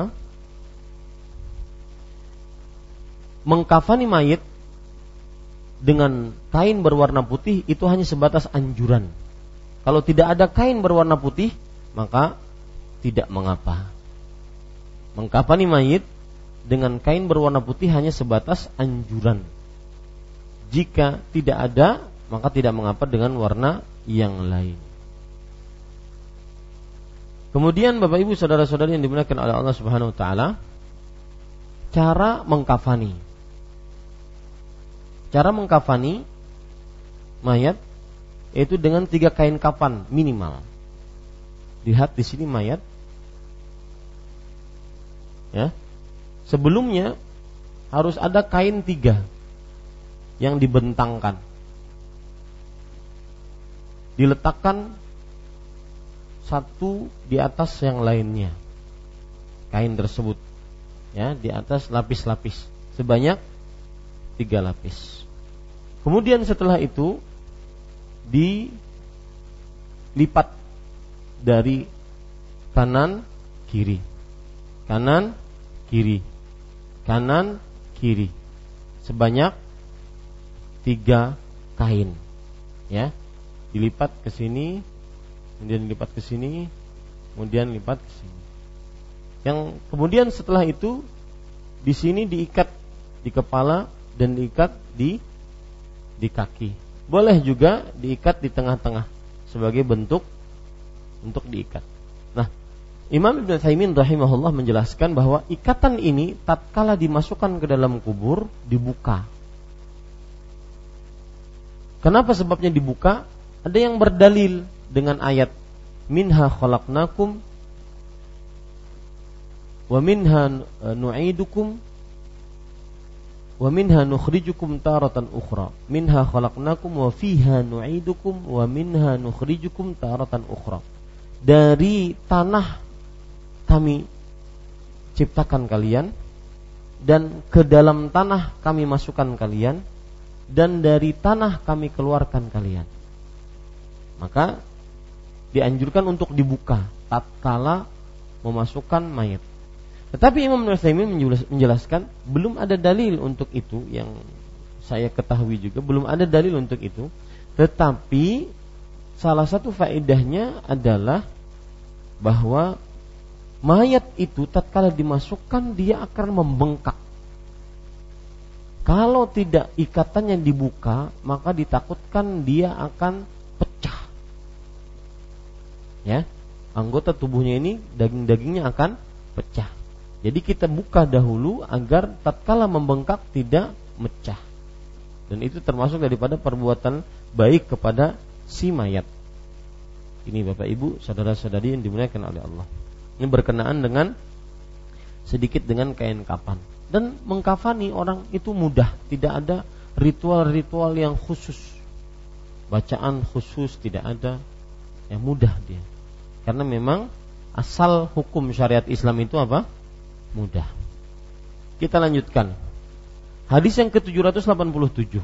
mengkafani mayit dengan kain berwarna putih itu hanya sebatas anjuran. Kalau tidak ada kain berwarna putih, maka tidak mengapa. Mengkafani mayit dengan kain berwarna putih hanya sebatas anjuran. Jika tidak ada, maka tidak mengapa dengan warna yang lain. Kemudian Bapak Ibu saudara-saudari yang dimuliakan oleh Allah Subhanahu wa taala, cara mengkafani Cara mengkafani mayat yaitu dengan tiga kain kafan minimal. Lihat di sini mayat. Ya. Sebelumnya harus ada kain tiga yang dibentangkan. Diletakkan satu di atas yang lainnya. Kain tersebut ya di atas lapis-lapis sebanyak tiga lapis. Kemudian setelah itu dilipat dari kanan kiri. Kanan kiri. Kanan kiri. Sebanyak tiga kain. Ya. Dilipat ke sini, kemudian dilipat ke sini, kemudian lipat ke sini. Yang kemudian setelah itu di sini diikat di kepala dan diikat di di kaki. Boleh juga diikat di tengah-tengah sebagai bentuk untuk diikat. Nah, Imam Ibn Taimin rahimahullah menjelaskan bahwa ikatan ini tatkala dimasukkan ke dalam kubur dibuka. Kenapa sebabnya dibuka? Ada yang berdalil dengan ayat minha khalaqnakum wa minha nu'idukum wa minha nukhrijukum taratan ukhra. Minha khalaqnakum wa fiha nu'idukum wa minha nukhrijukum taratan ukhra. Dari tanah kami ciptakan kalian dan ke dalam tanah kami masukkan kalian dan dari tanah kami keluarkan kalian. Maka dianjurkan untuk dibuka tatkala memasukkan mayat tetapi Imam Nuaimin menjelaskan belum ada dalil untuk itu yang saya ketahui juga belum ada dalil untuk itu. Tetapi salah satu faedahnya adalah bahwa mayat itu tatkala dimasukkan dia akan membengkak. Kalau tidak ikatannya dibuka, maka ditakutkan dia akan pecah. Ya, anggota tubuhnya ini daging-dagingnya akan pecah. Jadi kita buka dahulu agar tatkala membengkak tidak mecah. Dan itu termasuk daripada perbuatan baik kepada si mayat. Ini Bapak Ibu, saudara-saudari yang dimuliakan oleh Allah. Ini berkenaan dengan sedikit dengan kain kapan. Dan mengkafani orang itu mudah, tidak ada ritual-ritual yang khusus. Bacaan khusus tidak ada, yang mudah dia. Karena memang asal hukum syariat Islam itu apa? Mudah. Kita lanjutkan. Hadis yang ke-787.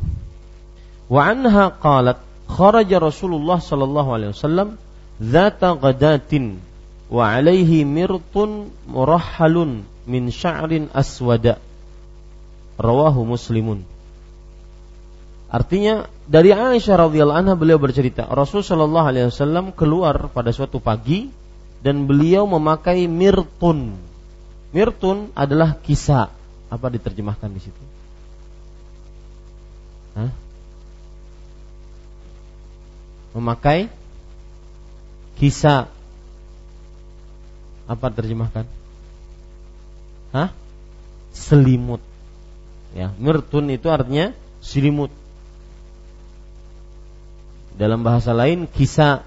Wa anha qalat kharaja Rasulullah sallallahu alaihi wasallam dzata ghadatin wa alaihi mirtun murahhalun min sya'rin aswada Rawahu Muslimun. Artinya dari Aisyah radhiyallahu anha beliau bercerita, Rasul shallallahu alaihi wasallam keluar pada suatu pagi dan beliau memakai mirtun. Mirtun adalah kisah. Apa diterjemahkan di situ? Hah? Memakai kisah. Apa terjemahkan? Hah? Selimut. Ya, mirtun itu artinya selimut. Dalam bahasa lain kisah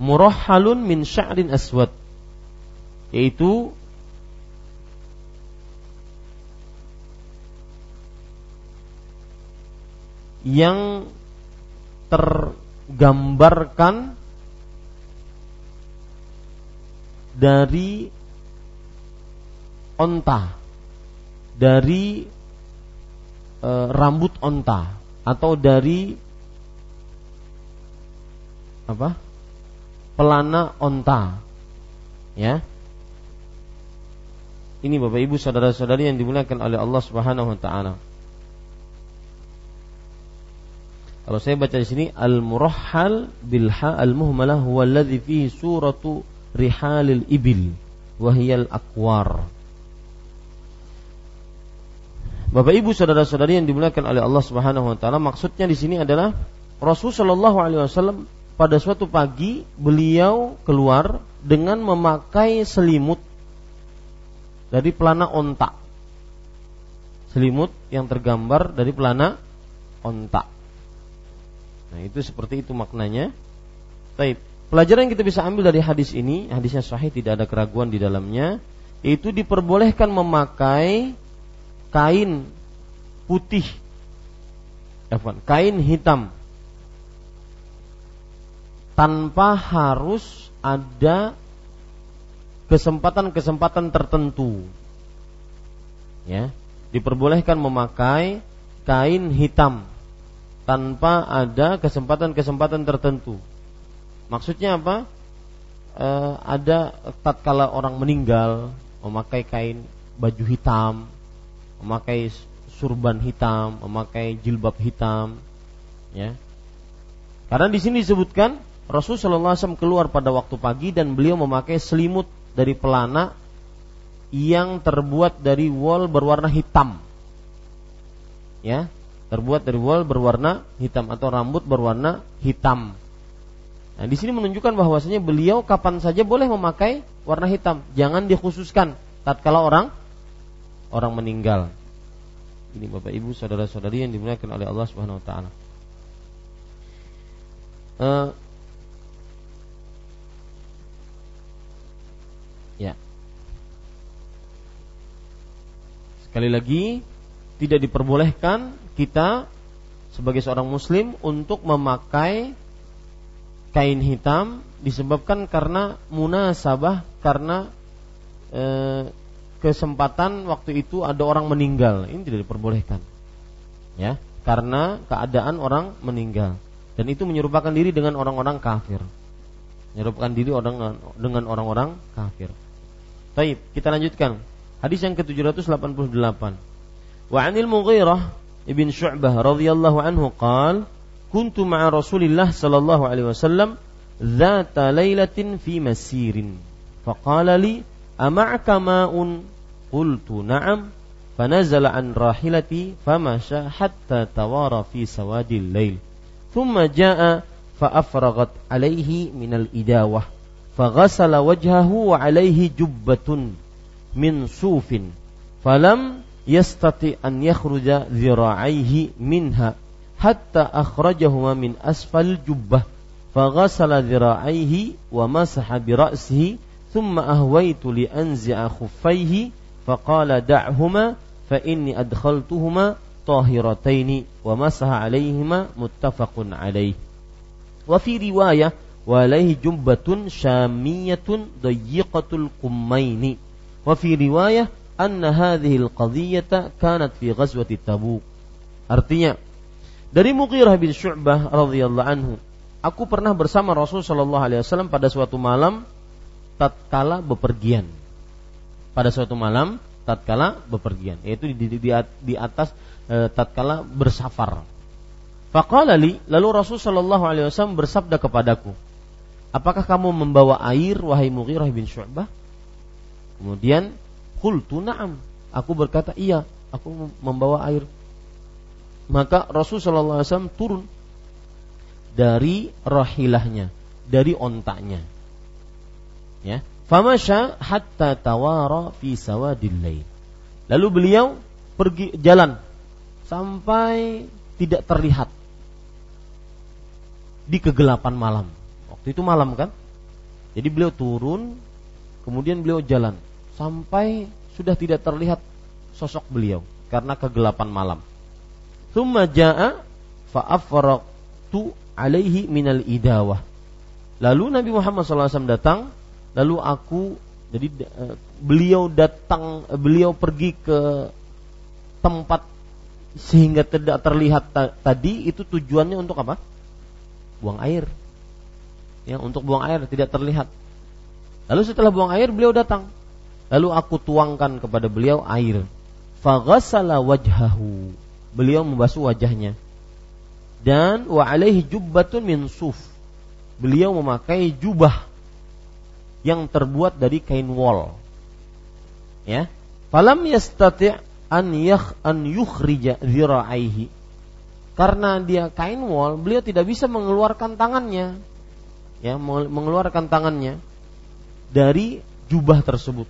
murahhalun min sya'rin aswad yaitu yang tergambarkan dari onta dari e, rambut onta atau dari apa? Pelana onta ya ini Bapak Ibu saudara-saudari yang dimuliakan oleh Allah Subhanahu wa taala. Kalau saya baca di sini al-murahhal bil ha al-muhmalah huwa alladhi fihi suratu rihalil ibil wahiyal akwar. Bapak Ibu saudara-saudari yang dimuliakan oleh Allah Subhanahu wa taala, maksudnya di sini adalah Rasul Shallallahu alaihi wasallam pada suatu pagi beliau keluar dengan memakai selimut dari pelana onta. Selimut yang tergambar dari pelana onta. Nah, itu seperti itu maknanya. Baik, pelajaran yang kita bisa ambil dari hadis ini, hadisnya sahih tidak ada keraguan di dalamnya, itu diperbolehkan memakai kain putih kain hitam tanpa harus ada kesempatan-kesempatan tertentu. Ya diperbolehkan memakai kain hitam tanpa ada kesempatan-kesempatan tertentu. Maksudnya apa? E, ada tatkala orang meninggal memakai kain baju hitam memakai surban hitam, memakai jilbab hitam, ya. Karena di sini disebutkan Rasul Wasallam keluar pada waktu pagi dan beliau memakai selimut dari pelana yang terbuat dari wol berwarna hitam, ya, terbuat dari wol berwarna hitam atau rambut berwarna hitam. Nah, di sini menunjukkan bahwasanya beliau kapan saja boleh memakai warna hitam, jangan dikhususkan tatkala orang orang meninggal. Ini Bapak Ibu saudara-saudari yang dimuliakan oleh Allah Subhanahu wa taala. Uh, Sekali lagi tidak diperbolehkan kita sebagai seorang muslim untuk memakai kain hitam disebabkan karena munasabah karena e, kesempatan waktu itu ada orang meninggal. Ini tidak diperbolehkan ya. Karena keadaan orang meninggal. Dan itu menyerupakan diri dengan orang-orang kafir. Menyerupakan diri orang dengan orang-orang kafir. Baik, kita lanjutkan hadis yang ke-788 wa anil mughirah ibn syu'bah radhiyallahu anhu qal kuntu ma'a rasulillah sallallahu alaihi wasallam ذات ليلة في مسير فقال لي أمعك ماء قلت نعم فنزل عن راحلتي فمشى حتى توارى في سواد الليل ثم جاء فأفرغت عليه من الإداوة فغسل وجهه وعليه جبة من صوف فلم يستطع أن يخرج ذراعيه منها حتى أخرجهما من أسفل الجبة فغسل ذراعيه ومسح برأسه ثم أهويت لأنزع خفيه فقال دعهما فإني أدخلتهما طاهرتين ومسح عليهما متفق عليه. وفي رواية وعليه جنبة شامية ضيقة القمين Wa fi riwayah anna hadhil qadhiyata kanat fi ghazwati Tabuk. Artinya dari Mughirah bin Syu'bah radhiyallahu anhu, aku pernah bersama Rasul sallallahu alaihi wasallam pada suatu malam tatkala bepergian. Pada suatu malam tatkala bepergian, yaitu di, di, di, di atas e, tatkala bersafar. Faqala li, lalu Rasul sallallahu alaihi wasallam bersabda kepadaku, "Apakah kamu membawa air wahai Mughirah bin Syu'bah?" Kemudian qultu na'am. Aku berkata, "Iya, aku membawa air." Maka Rasul sallallahu alaihi wasallam turun dari rahilahnya, dari ontaknya. Ya. Famasha hatta tawara fi sawadil Lalu beliau pergi jalan sampai tidak terlihat di kegelapan malam. Waktu itu malam kan? Jadi beliau turun, kemudian beliau jalan sampai sudah tidak terlihat sosok beliau karena kegelapan malam. Thumma jaa fa'afraqtu alaihi minal idawah. Lalu Nabi Muhammad SAW datang, lalu aku jadi eh, beliau datang, beliau pergi ke tempat sehingga tidak terlihat tadi itu tujuannya untuk apa? buang air. Ya, untuk buang air tidak terlihat. Lalu setelah buang air beliau datang. Lalu aku tuangkan kepada beliau air. Faghasala wajhahu. Beliau membasuh wajahnya. Dan wa alaihi jubbatun min suf. Beliau memakai jubah yang terbuat dari kain wol. Ya. Falam yastati' an yakh an yukhrija dhira'aihi karena dia kain wol, beliau tidak bisa mengeluarkan tangannya, ya, mengeluarkan tangannya dari jubah tersebut.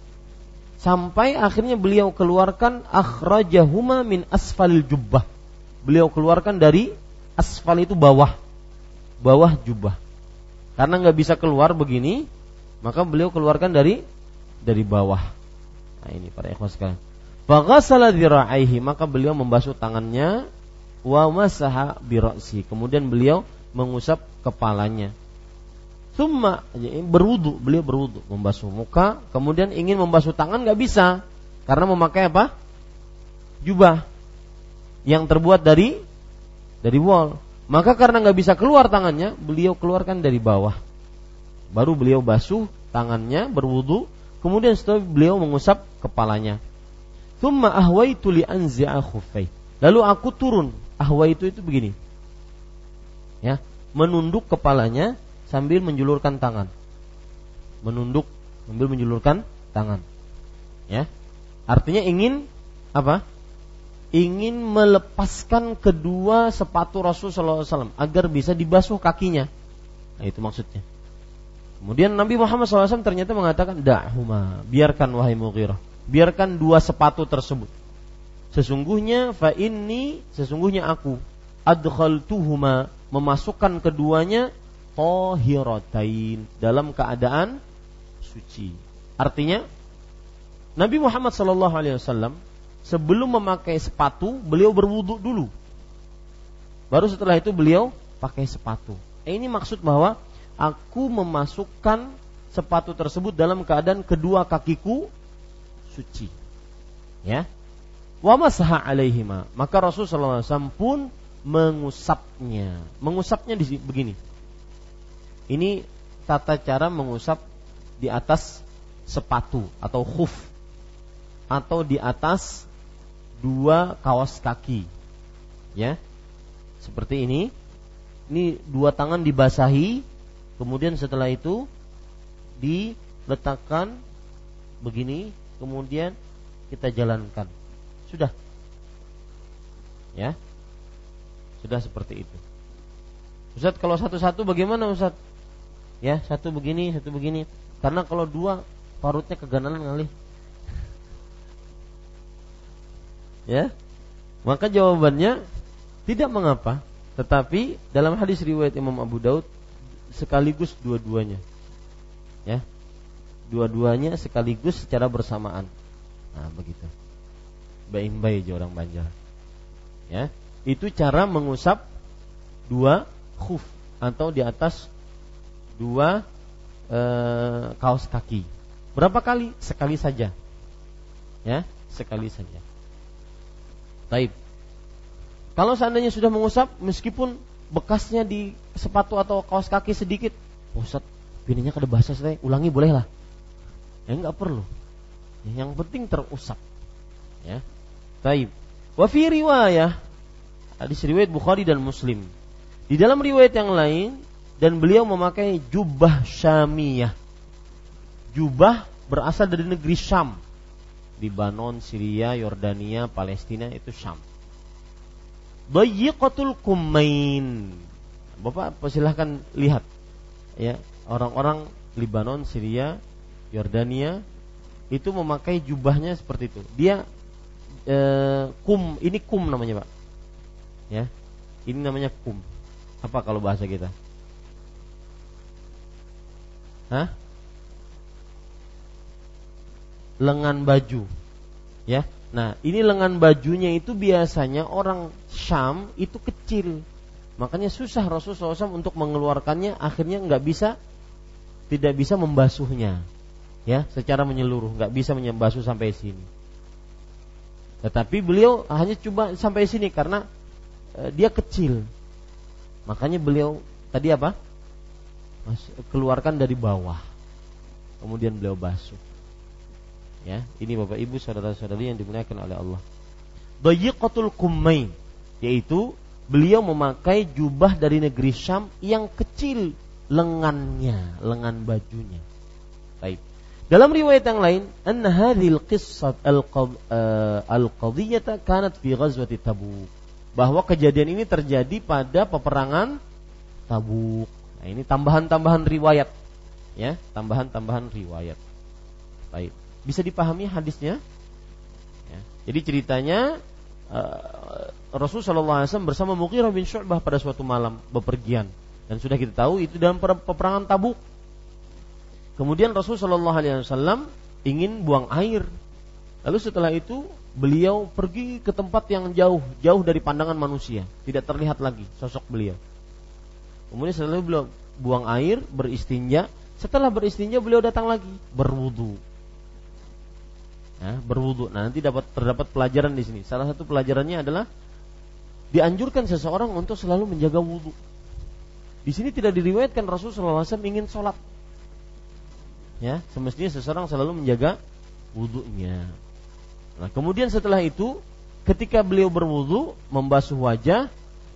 Sampai akhirnya beliau keluarkan akhrajahuma min asfalil jubbah. Beliau keluarkan dari asfal itu bawah, bawah jubah. Karena nggak bisa keluar begini, maka beliau keluarkan dari dari bawah. Nah ini para ikhwas sekalian. Faghasala dhira'aihi, maka beliau membasuh tangannya wa masaha birasi. Kemudian beliau mengusap kepalanya. Summa berwudu, beliau berwudu, membasuh muka, kemudian ingin membasuh tangan nggak bisa karena memakai apa? Jubah yang terbuat dari dari wol. Maka karena nggak bisa keluar tangannya, beliau keluarkan dari bawah. Baru beliau basuh tangannya, berwudu, kemudian setelah beliau mengusap kepalanya. Thumma ahwaitu li anzi'a khuffai. Lalu aku turun ahwa itu itu begini. Ya, menunduk kepalanya sambil menjulurkan tangan. Menunduk sambil menjulurkan tangan. Ya. Artinya ingin apa? Ingin melepaskan kedua sepatu Rasul sallallahu alaihi wasallam agar bisa dibasuh kakinya. Nah, itu maksudnya. Kemudian Nabi Muhammad SAW ternyata mengatakan, Da'huma, biarkan wahai Mughirah. Biarkan dua sepatu tersebut Sesungguhnya fa inni sesungguhnya aku adkhaltuhuma memasukkan keduanya tahiratain dalam keadaan suci. Artinya Nabi Muhammad sallallahu alaihi wasallam sebelum memakai sepatu beliau berwudu dulu. Baru setelah itu beliau pakai sepatu. Eh, ini maksud bahwa aku memasukkan sepatu tersebut dalam keadaan kedua kakiku suci. Ya, wa masaha alaihima. Maka Rasulullah SAW pun mengusapnya. Mengusapnya di begini. Ini tata cara mengusap di atas sepatu atau khuf atau di atas dua kaos kaki. Ya. Seperti ini. Ini dua tangan dibasahi, kemudian setelah itu diletakkan begini, kemudian kita jalankan sudah. Ya. Sudah seperti itu. Ustaz kalau satu-satu bagaimana Ustaz? Ya, satu begini, satu begini. Karena kalau dua parutnya keganalan kali. ya. Maka jawabannya tidak mengapa, tetapi dalam hadis riwayat Imam Abu Daud sekaligus dua-duanya. Ya. Dua-duanya sekaligus secara bersamaan. Nah, begitu bain-bai orang Banjar. Ya, itu cara mengusap dua khuf atau di atas dua e, kaos kaki. Berapa kali? Sekali saja. Ya, sekali saja. Taib. Kalau seandainya sudah mengusap meskipun bekasnya di sepatu atau kaos kaki sedikit, Ustaz, bininya kada basah saya, ulangi boleh lah. Ya enggak perlu. Yang penting terusap Ya. Taib. Wa fi riwayah hadis riwayat Bukhari dan Muslim. Di dalam riwayat yang lain dan beliau memakai jubah syamiyah. Jubah berasal dari negeri Syam. Libanon, Syria, Yordania, Palestina itu Syam. Dayyiqatul kumain. Bapak silahkan lihat ya orang-orang Libanon, Syria, Yordania itu memakai jubahnya seperti itu. Dia eh, kum, ini kum namanya pak. Ya, ini namanya kum. Apa kalau bahasa kita? Hah? Lengan baju. Ya. Nah, ini lengan bajunya itu biasanya orang Syam itu kecil. Makanya susah Rasulullah SAW untuk mengeluarkannya, akhirnya nggak bisa, tidak bisa membasuhnya, ya, secara menyeluruh, nggak bisa membasuh sampai sini. Tetapi beliau hanya coba sampai sini karena e, dia kecil, makanya beliau tadi apa? Keluarkan dari bawah, kemudian beliau basuh. Ya, ini bapak ibu saudara-saudari yang dimuliakan oleh Allah. Dayiqatul kummain yaitu beliau memakai jubah dari negeri Syam yang kecil lengannya, lengan bajunya. Baik. Dalam riwayat yang lain, anna hadhil qissat eh, al-qadhiyata kanat fi ghazwati Tabuk. Bahwa kejadian ini terjadi pada peperangan Tabuk. Nah, ini tambahan-tambahan riwayat. Ya, tambahan-tambahan riwayat. Baik. Bisa dipahami hadisnya? Ya. Jadi ceritanya uh, Rasulullah SAW bersama Mughirah bin Syu'bah pada suatu malam bepergian dan sudah kita tahu itu dalam peperangan Tabuk. Kemudian Rasulullah SAW ingin buang air. Lalu setelah itu beliau pergi ke tempat yang jauh, jauh dari pandangan manusia, tidak terlihat lagi sosok beliau. Kemudian setelah itu beliau buang air, beristinja. Setelah beristinja beliau datang lagi berwudu. Ya, berwudu. Nah, nanti dapat terdapat pelajaran di sini. Salah satu pelajarannya adalah dianjurkan seseorang untuk selalu menjaga wudhu. Di sini tidak diriwayatkan Rasulullah SAW ingin sholat. Ya, semestinya seseorang selalu menjaga wudhunya. Nah, kemudian setelah itu, ketika beliau berwudhu, membasuh wajah,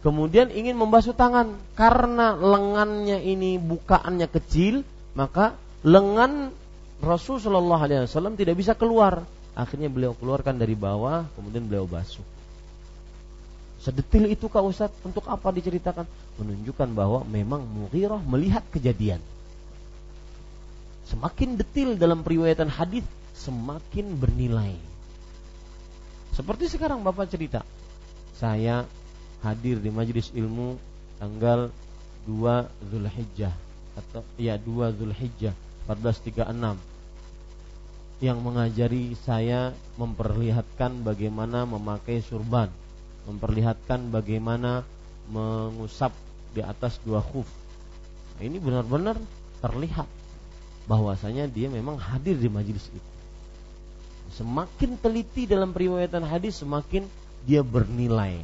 kemudian ingin membasuh tangan, karena lengannya ini bukaannya kecil, maka lengan Rasulullah SAW tidak bisa keluar. Akhirnya beliau keluarkan dari bawah, kemudian beliau basuh. Sedetil itu Kak Ustaz, untuk apa diceritakan? Menunjukkan bahwa memang Mughirah melihat kejadian. Semakin detil dalam periwayatan hadis, semakin bernilai. Seperti sekarang Bapak cerita, saya hadir di majelis ilmu tanggal 2 Zulhijjah atau ya 2 Zulhijjah 1436 yang mengajari saya memperlihatkan bagaimana memakai surban memperlihatkan bagaimana mengusap di atas dua khuf. Nah, ini benar-benar terlihat bahwasanya dia memang hadir di majelis itu. Semakin teliti dalam periwayatan hadis, semakin dia bernilai.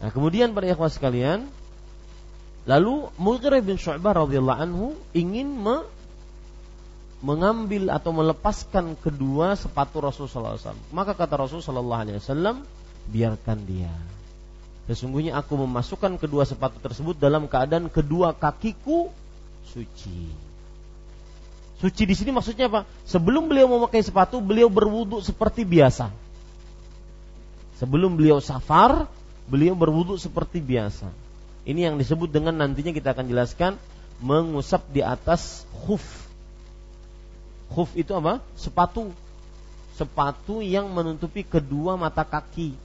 Nah, kemudian pada ikhwas sekalian, lalu Mughirah bin Syu'bah radhiyallahu anhu ingin me mengambil atau melepaskan kedua sepatu Rasulullah SAW. Maka kata Rasulullah SAW, biarkan dia. Sesungguhnya aku memasukkan kedua sepatu tersebut dalam keadaan kedua kakiku suci. Suci di sini maksudnya apa? Sebelum beliau memakai sepatu, beliau berwudu seperti biasa. Sebelum beliau safar, beliau berwudu seperti biasa. Ini yang disebut dengan nantinya kita akan jelaskan mengusap di atas khuf. Khuf itu apa? Sepatu. Sepatu yang menutupi kedua mata kaki.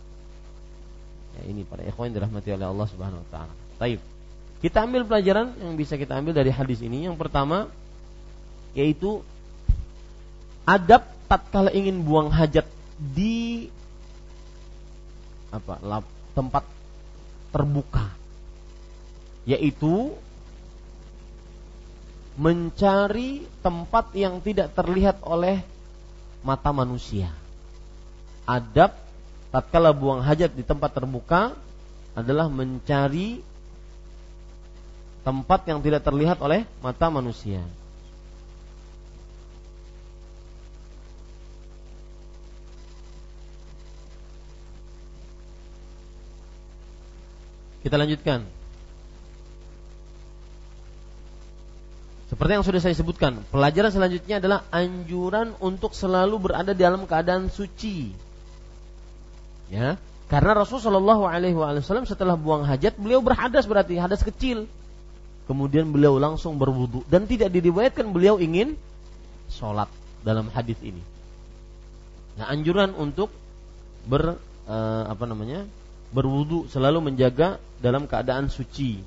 Ya, ini para ikhwan dirahmati oleh Allah Subhanahu wa taala. Baik. Kita ambil pelajaran yang bisa kita ambil dari hadis ini. Yang pertama yaitu adab tatkala ingin buang hajat di apa? Lap, tempat terbuka. Yaitu mencari tempat yang tidak terlihat oleh mata manusia. Adab tatkala buang hajat di tempat terbuka adalah mencari tempat yang tidak terlihat oleh mata manusia. Kita lanjutkan. Seperti yang sudah saya sebutkan, pelajaran selanjutnya adalah anjuran untuk selalu berada dalam keadaan suci. Ya, karena Rasulullah Shallallahu Alaihi Wasallam setelah buang hajat, beliau berhadas berarti hadas kecil. Kemudian beliau langsung berwudu dan tidak diriwayatkan beliau ingin sholat dalam hadis ini. Nah, anjuran untuk ber uh, apa namanya berwudu selalu menjaga dalam keadaan suci.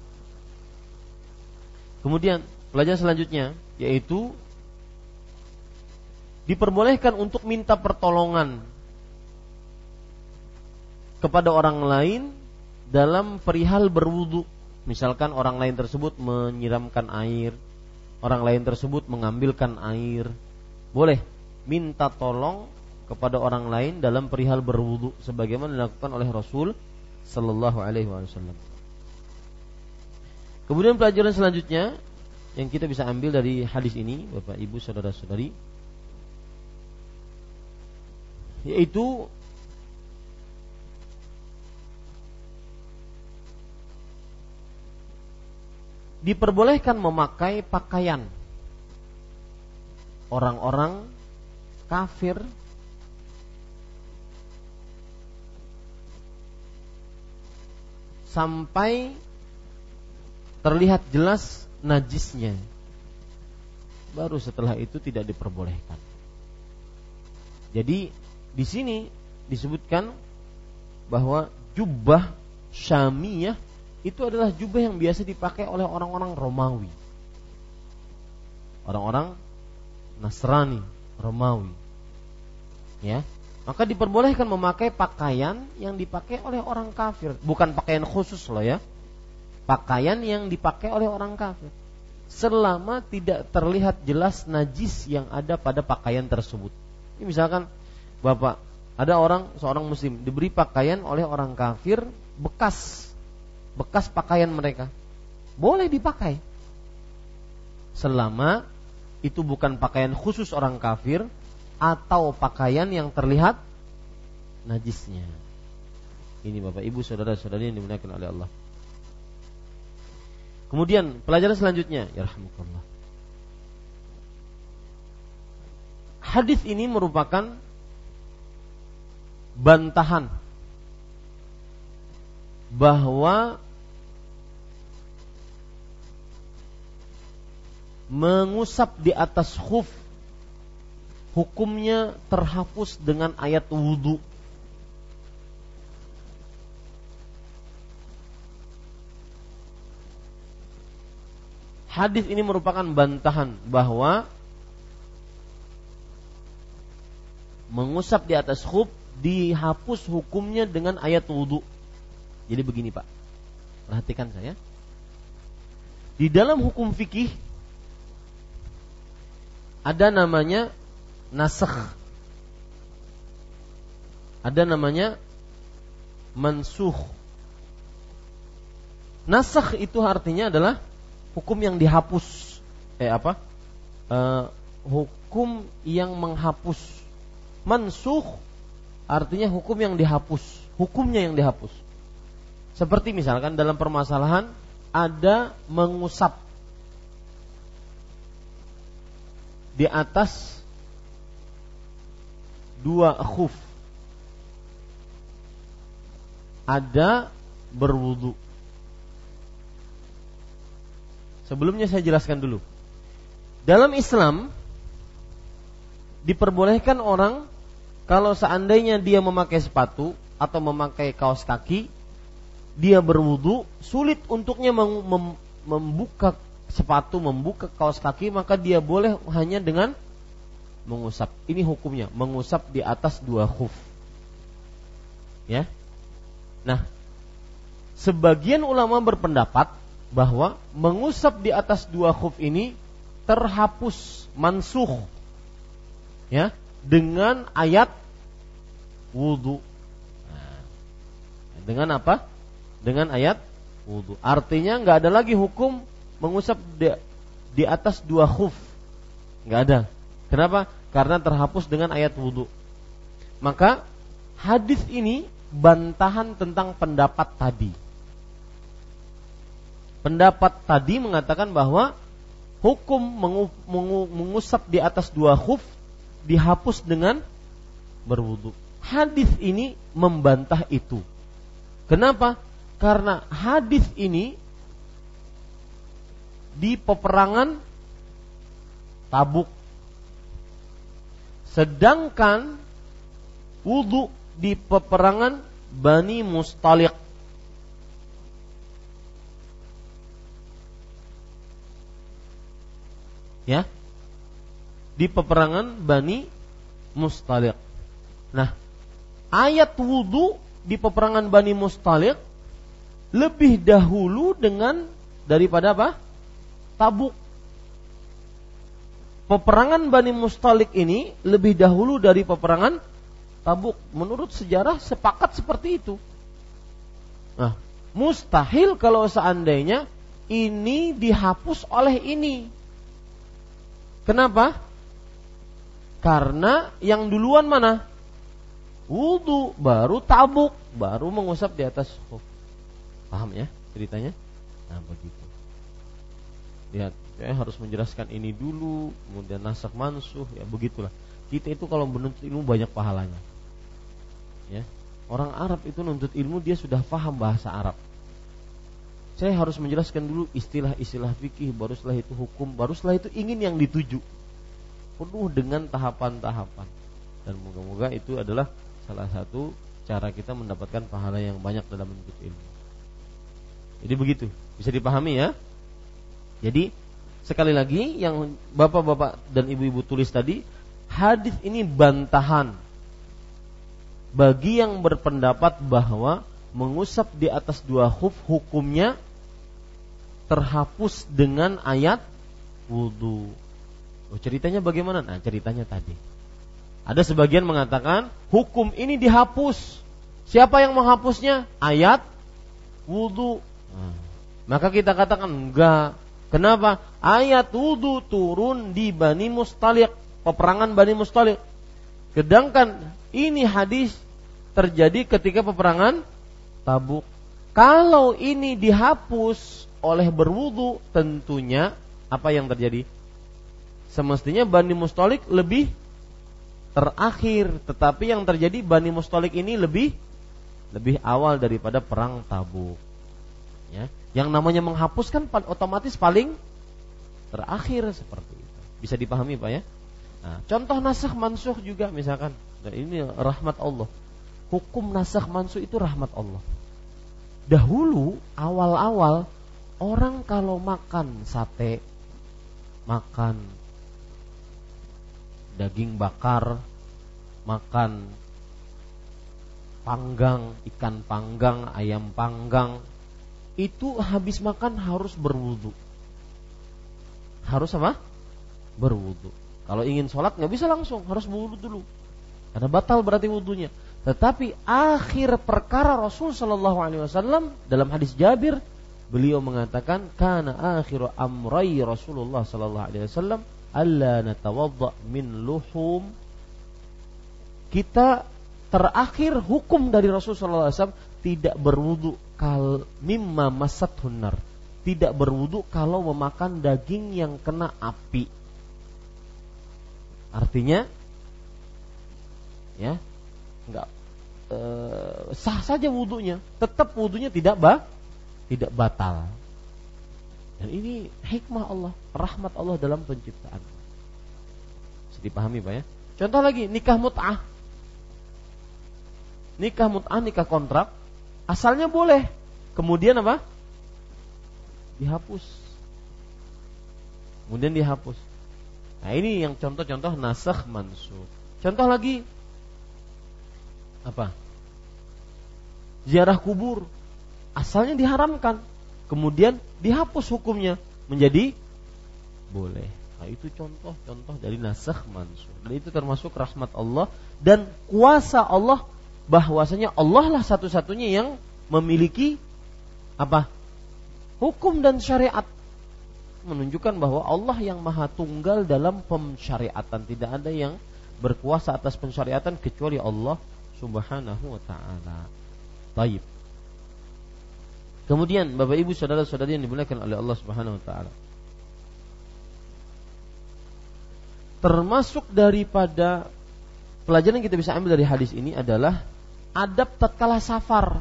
Kemudian pelajaran selanjutnya yaitu diperbolehkan untuk minta pertolongan kepada orang lain dalam perihal berwudu. Misalkan orang lain tersebut menyiramkan air, orang lain tersebut mengambilkan air. Boleh minta tolong kepada orang lain dalam perihal berwudu sebagaimana dilakukan oleh Rasul sallallahu alaihi wasallam. Kemudian pelajaran selanjutnya yang kita bisa ambil dari hadis ini Bapak Ibu saudara-saudari yaitu diperbolehkan memakai pakaian orang-orang kafir sampai terlihat jelas najisnya. Baru setelah itu tidak diperbolehkan. Jadi di sini disebutkan bahwa jubah syamiyah itu adalah jubah yang biasa dipakai oleh orang-orang Romawi. Orang-orang Nasrani, Romawi. Ya. Maka diperbolehkan memakai pakaian yang dipakai oleh orang kafir, bukan pakaian khusus loh ya. Pakaian yang dipakai oleh orang kafir. Selama tidak terlihat jelas najis yang ada pada pakaian tersebut. Ini misalkan Bapak, ada orang seorang muslim diberi pakaian oleh orang kafir bekas bekas pakaian mereka. Boleh dipakai. Selama itu bukan pakaian khusus orang kafir atau pakaian yang terlihat najisnya. Ini Bapak Ibu saudara-saudari yang dimuliakan oleh Allah. Kemudian pelajaran selanjutnya, ya rahmatullah. Hadis ini merupakan bantahan bahwa mengusap di atas khuf hukumnya terhapus dengan ayat wudhu. Hadis ini merupakan bantahan bahwa mengusap di atas khuf dihapus hukumnya dengan ayat wudhu. Jadi begini Pak, perhatikan saya. Di dalam hukum fikih ada namanya nasakh. Ada namanya mansuh. Nasakh itu artinya adalah hukum yang dihapus. Eh apa? E, hukum yang menghapus. Mansuh artinya hukum yang dihapus, hukumnya yang dihapus. Seperti misalkan dalam permasalahan ada mengusap di atas dua khuf ada berwudu. Sebelumnya saya jelaskan dulu. Dalam Islam diperbolehkan orang kalau seandainya dia memakai sepatu atau memakai kaos kaki, dia berwudu, sulit untuknya membuka sepatu, membuka kaos kaki, maka dia boleh hanya dengan mengusap. Ini hukumnya, mengusap di atas dua khuf. Ya. Nah, sebagian ulama berpendapat bahwa mengusap di atas dua khuf ini terhapus mansuh ya dengan ayat wudhu. Nah, dengan apa? Dengan ayat wudhu. Artinya nggak ada lagi hukum mengusap di, di atas dua khuf. Nggak ada. Kenapa? Karena terhapus dengan ayat wudhu. Maka hadis ini bantahan tentang pendapat tadi. pendapat tadi mengatakan bahwa hukum mengu, mengu, mengusap di atas dua khuf dihapus dengan berwudu. Hadis ini membantah itu. Kenapa? Karena hadis ini di peperangan Tabuk. Sedangkan wudhu di peperangan Bani Mustaliq. Ya. Di peperangan Bani Mustaliq. Nah, ayat wudhu di peperangan Bani Mustaliq lebih dahulu dengan daripada apa? Tabuk. Peperangan Bani Mustalik ini lebih dahulu dari peperangan Tabuk. Menurut sejarah sepakat seperti itu. Nah, mustahil kalau seandainya ini dihapus oleh ini. Kenapa? Karena yang duluan mana? Wudhu, baru tabuk, baru mengusap di atas Paham ya ceritanya? Nah begitu. Lihat, saya harus menjelaskan ini dulu, kemudian nasak mansuh, ya begitulah. Kita itu kalau menuntut ilmu banyak pahalanya. Ya. Orang Arab itu nuntut ilmu dia sudah paham bahasa Arab. Saya harus menjelaskan dulu istilah-istilah fikih, baru setelah itu hukum, baru setelah itu ingin yang dituju. Penuh dengan tahapan-tahapan. Dan moga-moga itu adalah salah satu cara kita mendapatkan pahala yang banyak dalam menuntut ilmu. Jadi begitu, bisa dipahami ya. Jadi sekali lagi yang bapak-bapak dan ibu-ibu tulis tadi, hadis ini bantahan bagi yang berpendapat bahwa mengusap di atas dua huf hukumnya terhapus dengan ayat wudhu. Oh, ceritanya bagaimana? Nah, ceritanya tadi. Ada sebagian mengatakan hukum ini dihapus. Siapa yang menghapusnya? Ayat wudhu. Nah, maka kita katakan enggak. Kenapa? Ayat wudhu turun di Bani Mustalik, peperangan Bani Mustalik. Sedangkan ini hadis terjadi ketika peperangan Tabuk. Kalau ini dihapus oleh berwudu, tentunya apa yang terjadi? Semestinya Bani Mustalik lebih terakhir, tetapi yang terjadi Bani Mustalik ini lebih lebih awal daripada perang Tabuk. Ya. Yang namanya menghapuskan otomatis paling terakhir seperti itu. Bisa dipahami Pak ya? Nah, contoh nasakh mansuh juga misalkan. Nah, ini rahmat Allah. Hukum nasakh mansuh itu rahmat Allah. Dahulu awal-awal orang kalau makan sate, makan daging bakar, makan panggang, ikan panggang, ayam panggang, itu habis makan harus berwudu. Harus apa? Berwudu. Kalau ingin sholat nggak bisa langsung, harus berwudu dulu. Karena batal berarti wudhunya. Tetapi akhir perkara Rasul Shallallahu Alaihi Wasallam dalam hadis Jabir, beliau mengatakan, karena akhir amrai Rasulullah Shallallahu Alaihi Wasallam, Allah natawadda min luhum. Kita terakhir hukum dari Rasul Wasallam tidak berwudu kal mimma masat hunar tidak berwudu kalau memakan daging yang kena api. Artinya ya nggak e, sah saja wudhunya tetap wudhunya tidak bah tidak batal. Dan ini hikmah Allah rahmat Allah dalam penciptaan. Bisa dipahami pak ya? Contoh lagi nikah mut'ah. Nikah mut'ah nikah kontrak Asalnya boleh. Kemudian apa? Dihapus. Kemudian dihapus. Nah ini yang contoh-contoh nasakh mansukh. Contoh lagi apa? Ziarah kubur asalnya diharamkan, kemudian dihapus hukumnya menjadi boleh. Nah, itu contoh-contoh dari nasakh mansukh. Dan itu termasuk rahmat Allah dan kuasa Allah bahwasanya Allah lah satu-satunya yang memiliki apa? Hukum dan syariat menunjukkan bahwa Allah yang maha tunggal dalam pensyariatan tidak ada yang berkuasa atas pensyariatan kecuali Allah Subhanahu wa taala. Baik. Kemudian Bapak Ibu saudara-saudari yang dimuliakan oleh Allah Subhanahu wa taala. Termasuk daripada pelajaran yang kita bisa ambil dari hadis ini adalah adab tatkala safar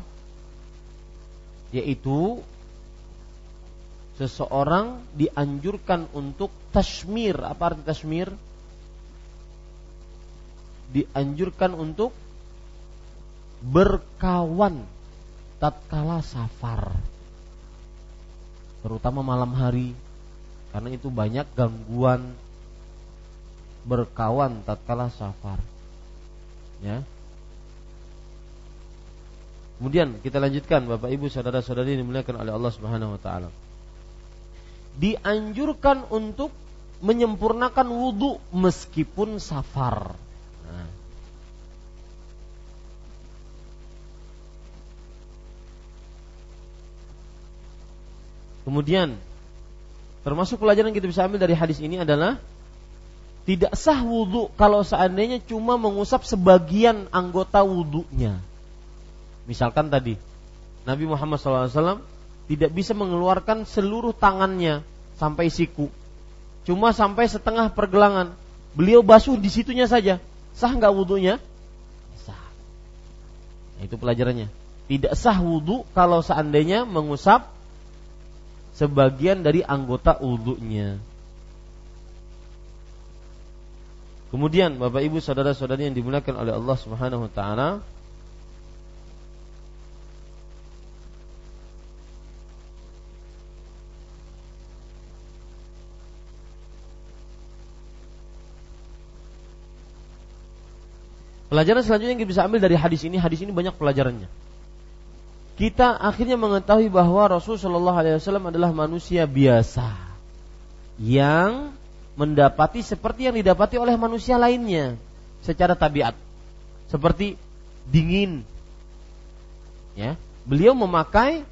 yaitu seseorang dianjurkan untuk tasmir. Apa arti tasmir? Dianjurkan untuk berkawan tatkala safar. Terutama malam hari karena itu banyak gangguan berkawan tatkala safar. Ya. Kemudian kita lanjutkan Bapak Ibu saudara-saudari dimuliakan oleh Allah Subhanahu wa taala dianjurkan untuk menyempurnakan wudhu meskipun safar. Nah. Kemudian termasuk pelajaran yang kita bisa ambil dari hadis ini adalah tidak sah wudhu kalau seandainya cuma mengusap sebagian anggota wudhunya. Misalkan tadi Nabi Muhammad SAW tidak bisa mengeluarkan seluruh tangannya sampai siku. Cuma sampai setengah pergelangan. Beliau basuh di situnya saja. Sah nggak wudhunya? Sah. Nah, itu pelajarannya. Tidak sah wudhu kalau seandainya mengusap sebagian dari anggota wudhunya. Kemudian Bapak Ibu saudara-saudari yang dimuliakan oleh Allah Subhanahu wa taala, Pelajaran selanjutnya yang kita bisa ambil dari hadis ini, hadis ini banyak pelajarannya. Kita akhirnya mengetahui bahwa Rasul Shallallahu Alaihi Wasallam adalah manusia biasa yang mendapati seperti yang didapati oleh manusia lainnya secara tabiat, seperti dingin. Ya, beliau memakai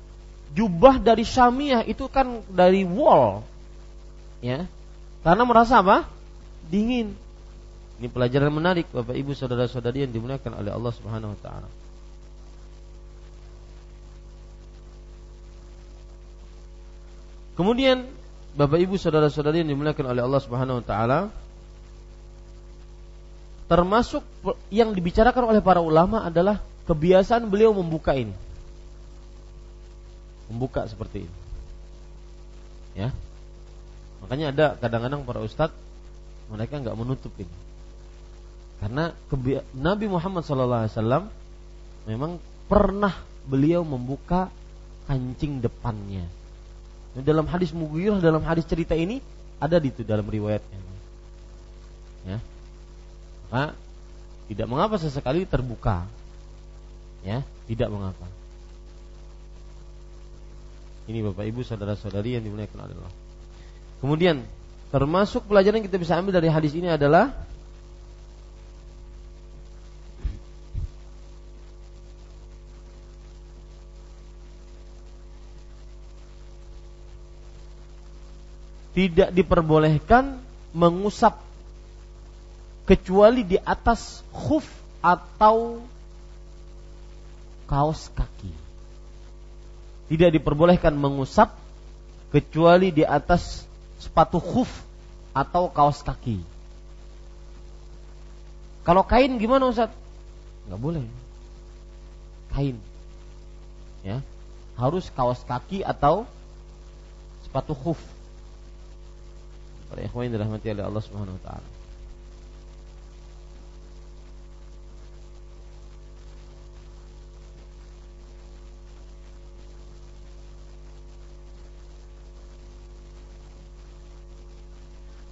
jubah dari Syamiah itu kan dari wall, ya, karena merasa apa? Dingin. Ini pelajaran menarik Bapak Ibu saudara-saudari yang dimuliakan oleh Allah Subhanahu wa taala. Kemudian Bapak Ibu saudara-saudari yang dimuliakan oleh Allah Subhanahu wa taala termasuk yang dibicarakan oleh para ulama adalah kebiasaan beliau membuka ini. Membuka seperti ini. Ya. Makanya ada kadang-kadang para ustadz mereka nggak menutup ini. Karena Nabi Muhammad SAW memang pernah beliau membuka kancing depannya. Dalam hadis Mughirah, dalam hadis cerita ini ada di itu dalam riwayatnya. Ya. Maka tidak mengapa sesekali terbuka. Ya, tidak mengapa. Ini Bapak Ibu saudara-saudari yang dimuliakan Allah. Kemudian termasuk pelajaran yang kita bisa ambil dari hadis ini adalah tidak diperbolehkan mengusap kecuali di atas khuf atau kaos kaki. Tidak diperbolehkan mengusap kecuali di atas sepatu khuf atau kaos kaki. Kalau kain gimana Ustaz? Nggak boleh. Kain. Ya. Harus kaos kaki atau sepatu khuf. Para ikhwan yang dirahmati oleh Allah Subhanahu wa taala.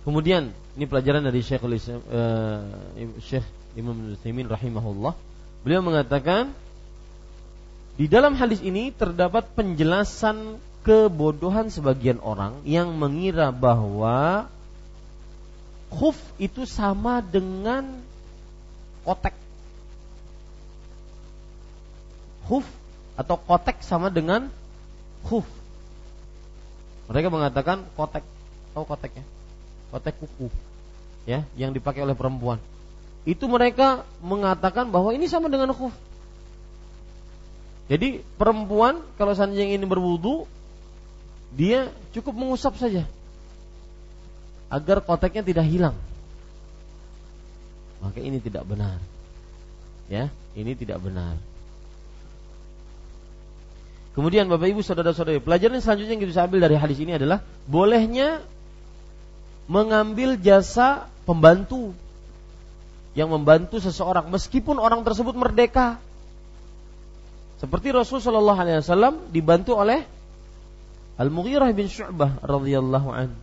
Kemudian ini pelajaran dari Syekh uh, Syekh Imam Nusaimin rahimahullah. Beliau mengatakan di dalam hadis ini terdapat penjelasan kebodohan sebagian orang yang mengira bahwa khuf itu sama dengan kotek. Khuf atau kotek sama dengan khuf. Mereka mengatakan kotek. Tahu koteknya? Kotek kuku. Ya, yang dipakai oleh perempuan. Itu mereka mengatakan bahwa ini sama dengan khuf. Jadi perempuan kalau seandainya ingin berwudu dia cukup mengusap saja agar koteknya tidak hilang. Maka ini tidak benar. Ya, ini tidak benar. Kemudian Bapak Ibu saudara-saudari, pelajaran selanjutnya yang kita ambil dari hadis ini adalah bolehnya mengambil jasa pembantu yang membantu seseorang meskipun orang tersebut merdeka. Seperti Rasulullah SAW dibantu oleh Al-Mughirah bin Syu'bah radhiyallahu an.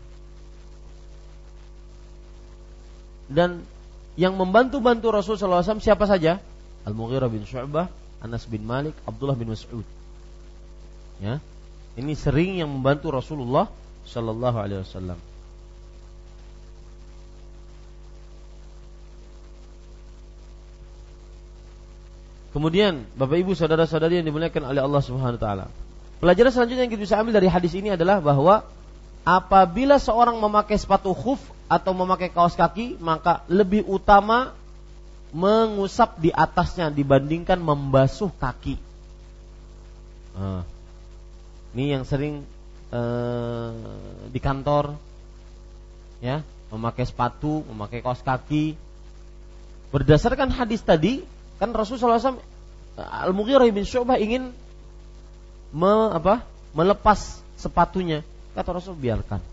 Dan yang membantu-bantu Rasulullah SAW siapa saja? Al-Mughirah bin Syu'bah, Anas bin Malik, Abdullah bin Mas'ud. Ya. Ini sering yang membantu Rasulullah Shallallahu alaihi wasallam. Kemudian Bapak Ibu saudara-saudari yang dimuliakan oleh Allah Subhanahu wa taala. Pelajaran selanjutnya yang kita bisa ambil dari hadis ini adalah bahwa apabila seorang memakai sepatu khuf atau memakai kaos kaki, maka lebih utama mengusap di atasnya dibandingkan membasuh kaki. Nah, ini yang sering eh, di kantor, ya, memakai sepatu, memakai kaos kaki. Berdasarkan hadis tadi, Kan Rasulullah SAW Al-Mughirah bin Syu'bah ingin me, apa, melepas sepatunya. Kata Rasul biarkan.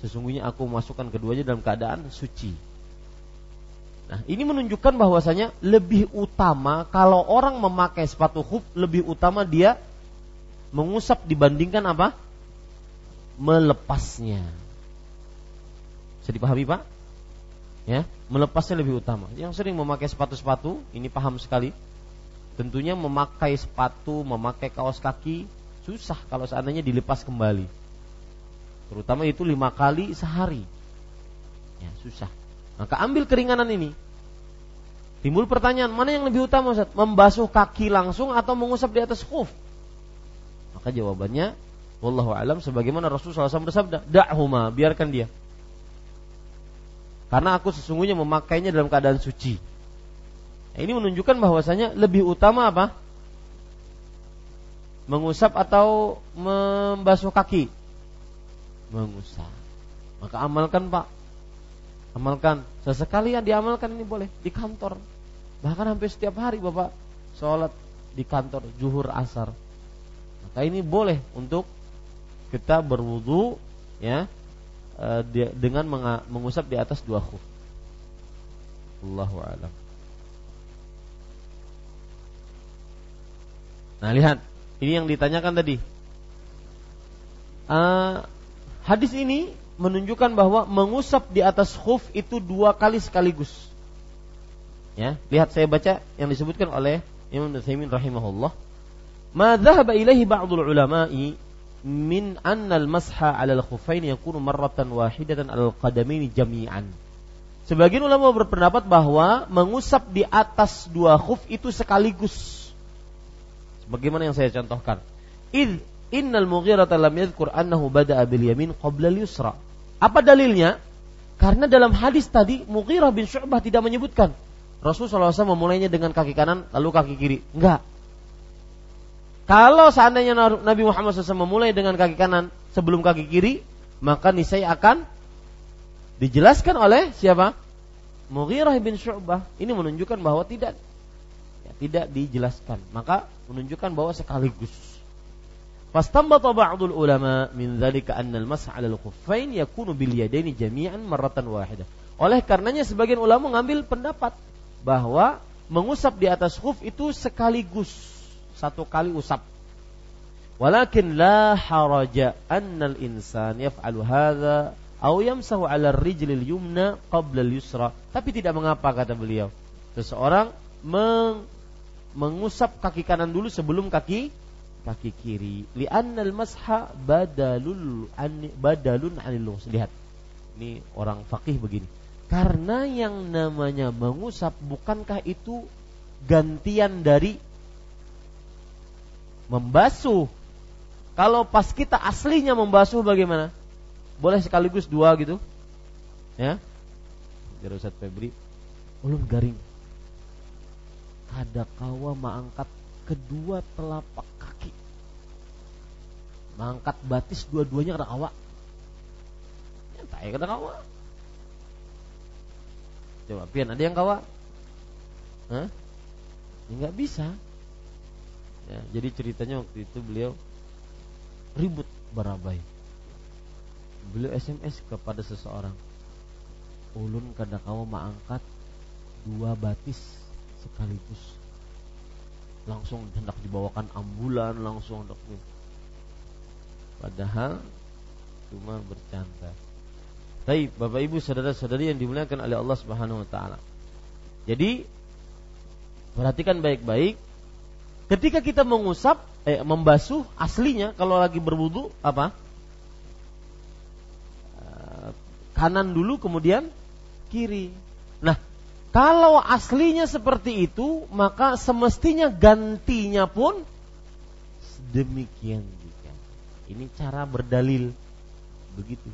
Sesungguhnya aku masukkan keduanya dalam keadaan suci. Nah, ini menunjukkan bahwasanya lebih utama kalau orang memakai sepatu khuf lebih utama dia mengusap dibandingkan apa? melepasnya. Bisa dipahami, Pak? ya melepasnya lebih utama. Yang sering memakai sepatu-sepatu ini paham sekali. Tentunya memakai sepatu, memakai kaos kaki susah kalau seandainya dilepas kembali. Terutama itu lima kali sehari. Ya susah. Maka ambil keringanan ini. Timbul pertanyaan mana yang lebih utama Ustaz? Membasuh kaki langsung atau mengusap di atas khuf? Maka jawabannya wallahu alam sebagaimana Rasulullah SAW bersabda, "Da'huma, biarkan dia." Karena aku sesungguhnya memakainya dalam keadaan suci. Ini menunjukkan bahwasanya lebih utama apa? Mengusap atau membasuh kaki? Mengusap. Maka amalkan Pak. Amalkan. Sesekali yang diamalkan ini boleh di kantor. Bahkan hampir setiap hari Bapak sholat di kantor zuhur asar. Maka ini boleh untuk kita berwudu ya Eh, dengan mengusap di atas dua khuf. Allahu a'lam. Nah, lihat. Ini yang ditanyakan tadi. Uh, hadis ini menunjukkan bahwa mengusap di atas khuf itu dua kali sekaligus. Ya, lihat saya baca yang disebutkan oleh Imam Nutsaimin rahimahullah. Ma dhahaba ilaihi ba'dul ulama'i min annal masha 'alal khuffain yakunu marratan wahidatan 'alal qadamaini jami'an. Sebagian ulama berpendapat bahwa mengusap di atas dua khuf itu sekaligus. Sebagaimana yang saya contohkan. Id innal Mughirah lam yadhkur annahu bada'a bil yamin qabla al-yusra. Apa dalilnya? Karena dalam hadis tadi Mughirah bin Syu'bah tidak menyebutkan Rasulullah SAW memulainya dengan kaki kanan lalu kaki kiri. Enggak. Kalau seandainya Nabi Muhammad SAW memulai dengan kaki kanan sebelum kaki kiri, maka niscaya akan dijelaskan oleh siapa? Mughirah bin Syu'bah. Ini menunjukkan bahwa tidak tidak dijelaskan. Maka menunjukkan bahwa sekaligus. Fastambata ba'dul ulama min dzalika anna al-mas'a 'ala al-khuffain yakunu bil yadaini jami'an marratan wahidah. Oleh karenanya sebagian ulama mengambil pendapat bahwa mengusap di atas khuf itu sekaligus satu kali usap. Walakin la haraja annal insan yaf'alu hadza aw yamsahu 'ala rijlil yumna qabla al-yusra. Tapi tidak mengapa kata beliau. Seseorang meng mengusap kaki kanan dulu sebelum kaki kaki kiri. Li'annal masha badalul an, badalun 'anil Lihat. Ini orang fakih begini. Karena yang namanya mengusap bukankah itu gantian dari membasuh. Kalau pas kita aslinya membasuh bagaimana? Boleh sekaligus dua gitu? Ya. Jadi Ustaz Febri, ulun garing. Kada kawa angkat kedua telapak kaki. Mengangkat batis dua-duanya kena awak. Nyantai kena awak. Coba pian ada yang kawa? Hah? Ya nggak bisa. Ya, jadi ceritanya waktu itu beliau ribut barabai. Beliau SMS kepada seseorang. Ulun kada kamu mengangkat dua batis sekaligus. Langsung hendak dibawakan ambulan, langsung hendak Padahal cuma bercanda. Baik, Bapak Ibu saudara-saudari yang dimuliakan oleh Allah Subhanahu wa taala. Jadi perhatikan baik-baik ketika kita mengusap eh membasuh aslinya kalau lagi berwudu apa? Eh, kanan dulu kemudian kiri. Kalau aslinya seperti itu, maka semestinya gantinya pun demikian juga. Ini cara berdalil begitu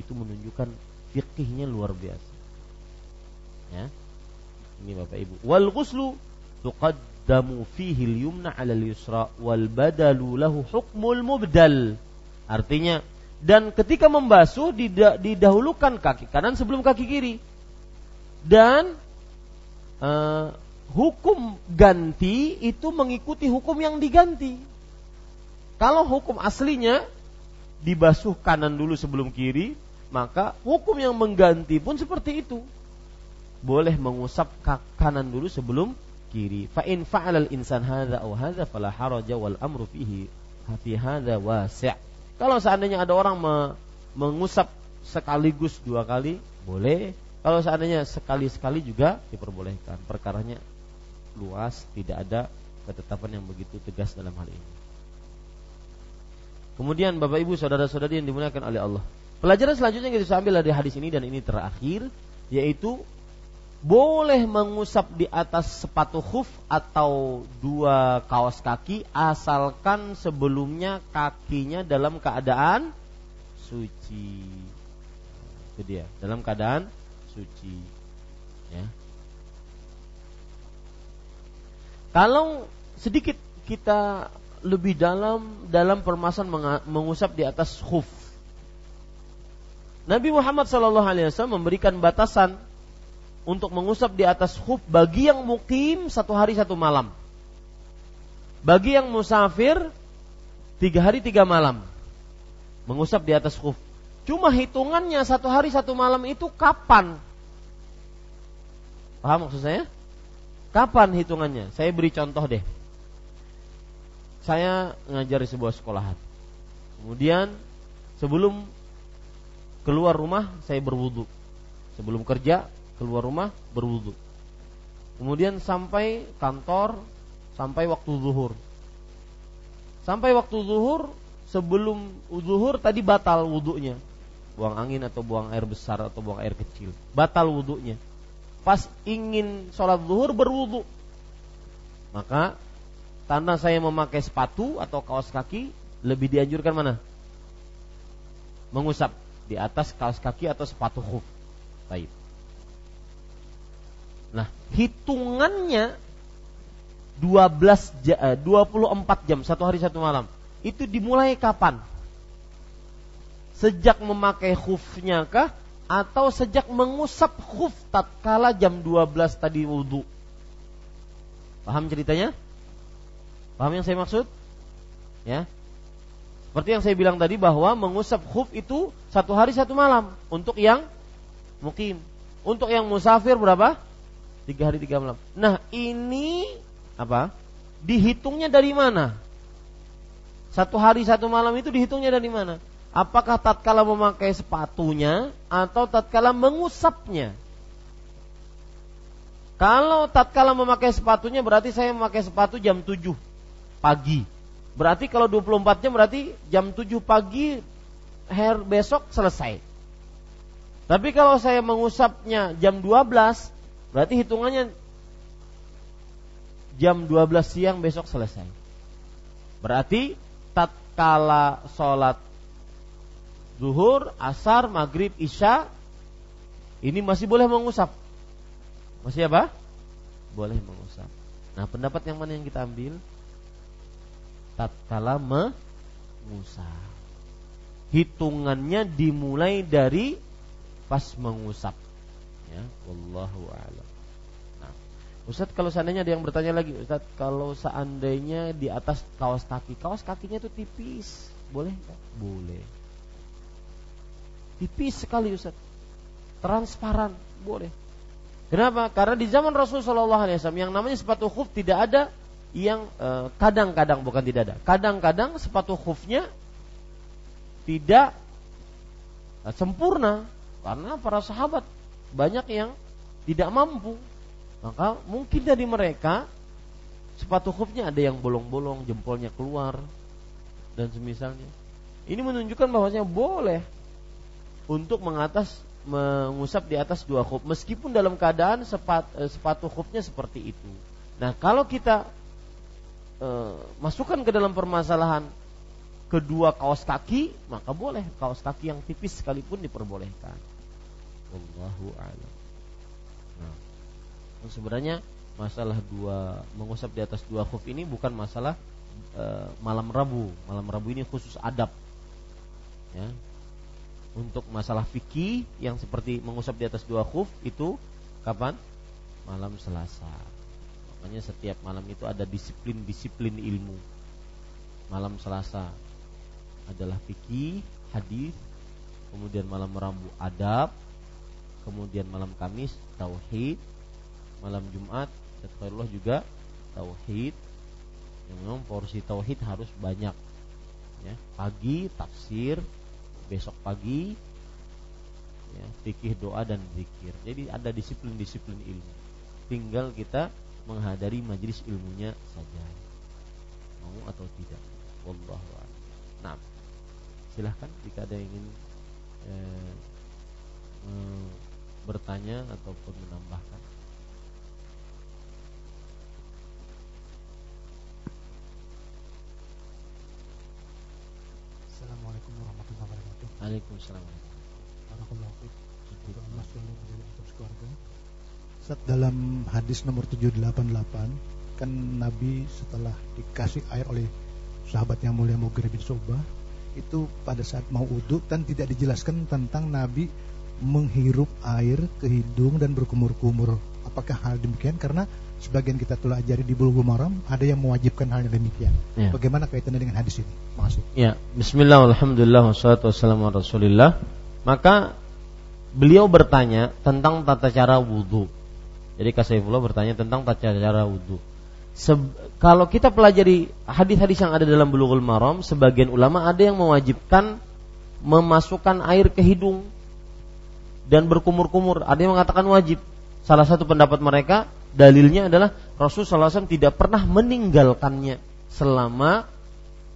itu menunjukkan fikihnya luar biasa. Ya. Ini Bapak Ibu. Wal ghuslu tuqaddamu fihi al-yumna 'ala al-yusra wal badalu lahu hukmul mubdal. Artinya dan ketika membasuh didahulukan kaki kanan sebelum kaki kiri. Dan uh, hukum ganti itu mengikuti hukum yang diganti. Kalau hukum aslinya dibasuh kanan dulu sebelum kiri, maka hukum yang mengganti pun seperti itu. Boleh mengusap kanan dulu sebelum kiri. Fa in fa'ala al-insan hadza aw hadza fala haraja wal amru fihi fi hadza wasi'. Kalau seandainya ada orang me mengusap sekaligus dua kali, boleh. Kalau seandainya sekali-sekali juga diperbolehkan. Perkaranya luas, tidak ada ketetapan yang begitu tegas dalam hal ini. Kemudian Bapak Ibu saudara-saudari yang dimuliakan oleh Allah. Pelajaran selanjutnya yang kita ambil dari hadis ini dan ini terakhir yaitu boleh mengusap di atas sepatu khuf atau dua kaos kaki asalkan sebelumnya kakinya dalam keadaan suci. Itu dia, dalam keadaan suci. Ya. Kalau sedikit kita lebih dalam dalam permasalahan mengusap di atas khuf. Nabi Muhammad SAW memberikan batasan untuk mengusap di atas khuf bagi yang mukim satu hari satu malam. Bagi yang musafir tiga hari tiga malam mengusap di atas khuf. Cuma hitungannya satu hari satu malam itu kapan? Paham maksud saya? Kapan hitungannya? Saya beri contoh deh saya ngajar di sebuah sekolahan. Kemudian sebelum keluar rumah saya berwudu. Sebelum kerja keluar rumah berwudu. Kemudian sampai kantor sampai waktu zuhur. Sampai waktu zuhur sebelum zuhur tadi batal wudunya. Buang angin atau buang air besar atau buang air kecil. Batal wudunya. Pas ingin sholat zuhur berwudu. Maka Tanda saya memakai sepatu atau kaos kaki lebih dianjurkan mana? Mengusap di atas kaos kaki atau sepatu khuf. Baik. Nah, hitungannya 12 24 eh, jam satu hari satu malam. Itu dimulai kapan? Sejak memakai khufnya kah atau sejak mengusap khuf tatkala jam 12 tadi wudhu? Paham ceritanya? Paham yang saya maksud? Ya. Seperti yang saya bilang tadi bahwa mengusap khuf itu satu hari satu malam untuk yang mukim. Untuk yang musafir berapa? Tiga hari tiga malam. Nah ini apa? Dihitungnya dari mana? Satu hari satu malam itu dihitungnya dari mana? Apakah tatkala memakai sepatunya atau tatkala mengusapnya? Kalau tatkala memakai sepatunya berarti saya memakai sepatu jam 7 pagi. Berarti kalau 24 jam berarti jam 7 pagi hair besok selesai. Tapi kalau saya mengusapnya jam 12, berarti hitungannya jam 12 siang besok selesai. Berarti tatkala sholat zuhur, asar, maghrib, isya, ini masih boleh mengusap. Masih apa? Boleh mengusap. Nah, pendapat yang mana yang kita ambil? Tatkala mengusap. Hitungannya dimulai dari pas mengusap. Ya, wallahu a'lam. Nah, Ustaz kalau seandainya ada yang bertanya lagi, Ustaz kalau seandainya di atas kaos kaki, kaos kakinya itu tipis, boleh enggak? Boleh. Tipis sekali Ustaz. Transparan, boleh. Kenapa? Karena di zaman Rasulullah SAW yang namanya sepatu khuf tidak ada yang eh, kadang-kadang bukan tidak ada. Kadang-kadang sepatu khufnya tidak eh, sempurna karena para sahabat banyak yang tidak mampu. Maka mungkin dari mereka sepatu khufnya ada yang bolong-bolong, jempolnya keluar dan semisalnya. Ini menunjukkan bahwasanya boleh untuk mengatas mengusap di atas dua khuf meskipun dalam keadaan sepat, eh, sepatu khufnya seperti itu. Nah, kalau kita e, masukkan ke dalam permasalahan kedua kaos kaki, maka boleh kaos kaki yang tipis sekalipun diperbolehkan. Wallahu a'lam. Nah, sebenarnya masalah dua mengusap di atas dua khuf ini bukan masalah e, malam Rabu. Malam Rabu ini khusus adab. Ya, untuk masalah fikih yang seperti mengusap di atas dua khuf itu kapan? Malam Selasa. Makanya setiap malam itu ada disiplin-disiplin ilmu. Malam Selasa adalah fikih, hadis, kemudian malam Rabu adab, kemudian malam Kamis tauhid, malam Jumat Allah juga tauhid. Yang memang porsi tauhid harus banyak. Ya, pagi tafsir, besok pagi ya, fikih doa dan zikir. Jadi ada disiplin-disiplin ilmu. Tinggal kita menghadiri majelis ilmunya saja. Mau atau tidak. Wallahu. Nah, silahkan jika ada yang ingin eh, eh, bertanya ataupun menambahkan. Assalamualaikum warahmatullahi wabarakatuh. Waalaikumsalam. Saat dalam hadis nomor 788 kan Nabi setelah dikasih air oleh sahabat yang mulia Mughirah bin Sobah itu pada saat mau uduk dan tidak dijelaskan tentang Nabi menghirup air ke hidung dan berkumur-kumur. Apakah hal demikian? Karena sebagian kita telah ajari di Bulughul Maram ada yang mewajibkan hal yang demikian. Ya. Bagaimana kaitannya dengan hadis ini? Makasih. Ya, bismillah alhamdulillah wassalatu wassalamu rasulillah. Maka beliau bertanya tentang tata cara wudhu. Jadi Kasaifullah bertanya tentang tata cara wudhu. kalau kita pelajari hadis-hadis yang ada dalam Bulughul Maram, sebagian ulama ada yang mewajibkan memasukkan air ke hidung dan berkumur-kumur. Ada yang mengatakan wajib. Salah satu pendapat mereka dalilnya adalah Rasulullah SAW tidak pernah meninggalkannya selama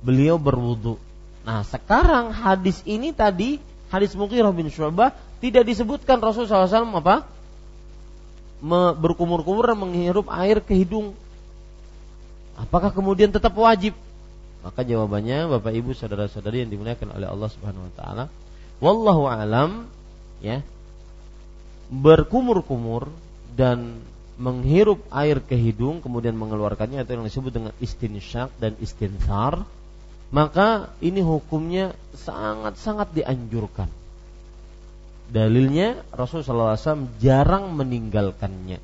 beliau berwudu. Nah sekarang hadis ini tadi hadis Mughirah bin Syu'bah tidak disebutkan Rasulullah SAW apa berkumur-kumur dan menghirup air ke hidung. Apakah kemudian tetap wajib? Maka jawabannya Bapak Ibu saudara-saudari yang dimuliakan oleh Allah Subhanahu wa taala, wallahu alam ya berkumur-kumur dan menghirup air ke hidung kemudian mengeluarkannya atau yang disebut dengan istinsyak dan istinsar maka ini hukumnya sangat-sangat dianjurkan. Dalilnya Rasulullah SAW jarang meninggalkannya.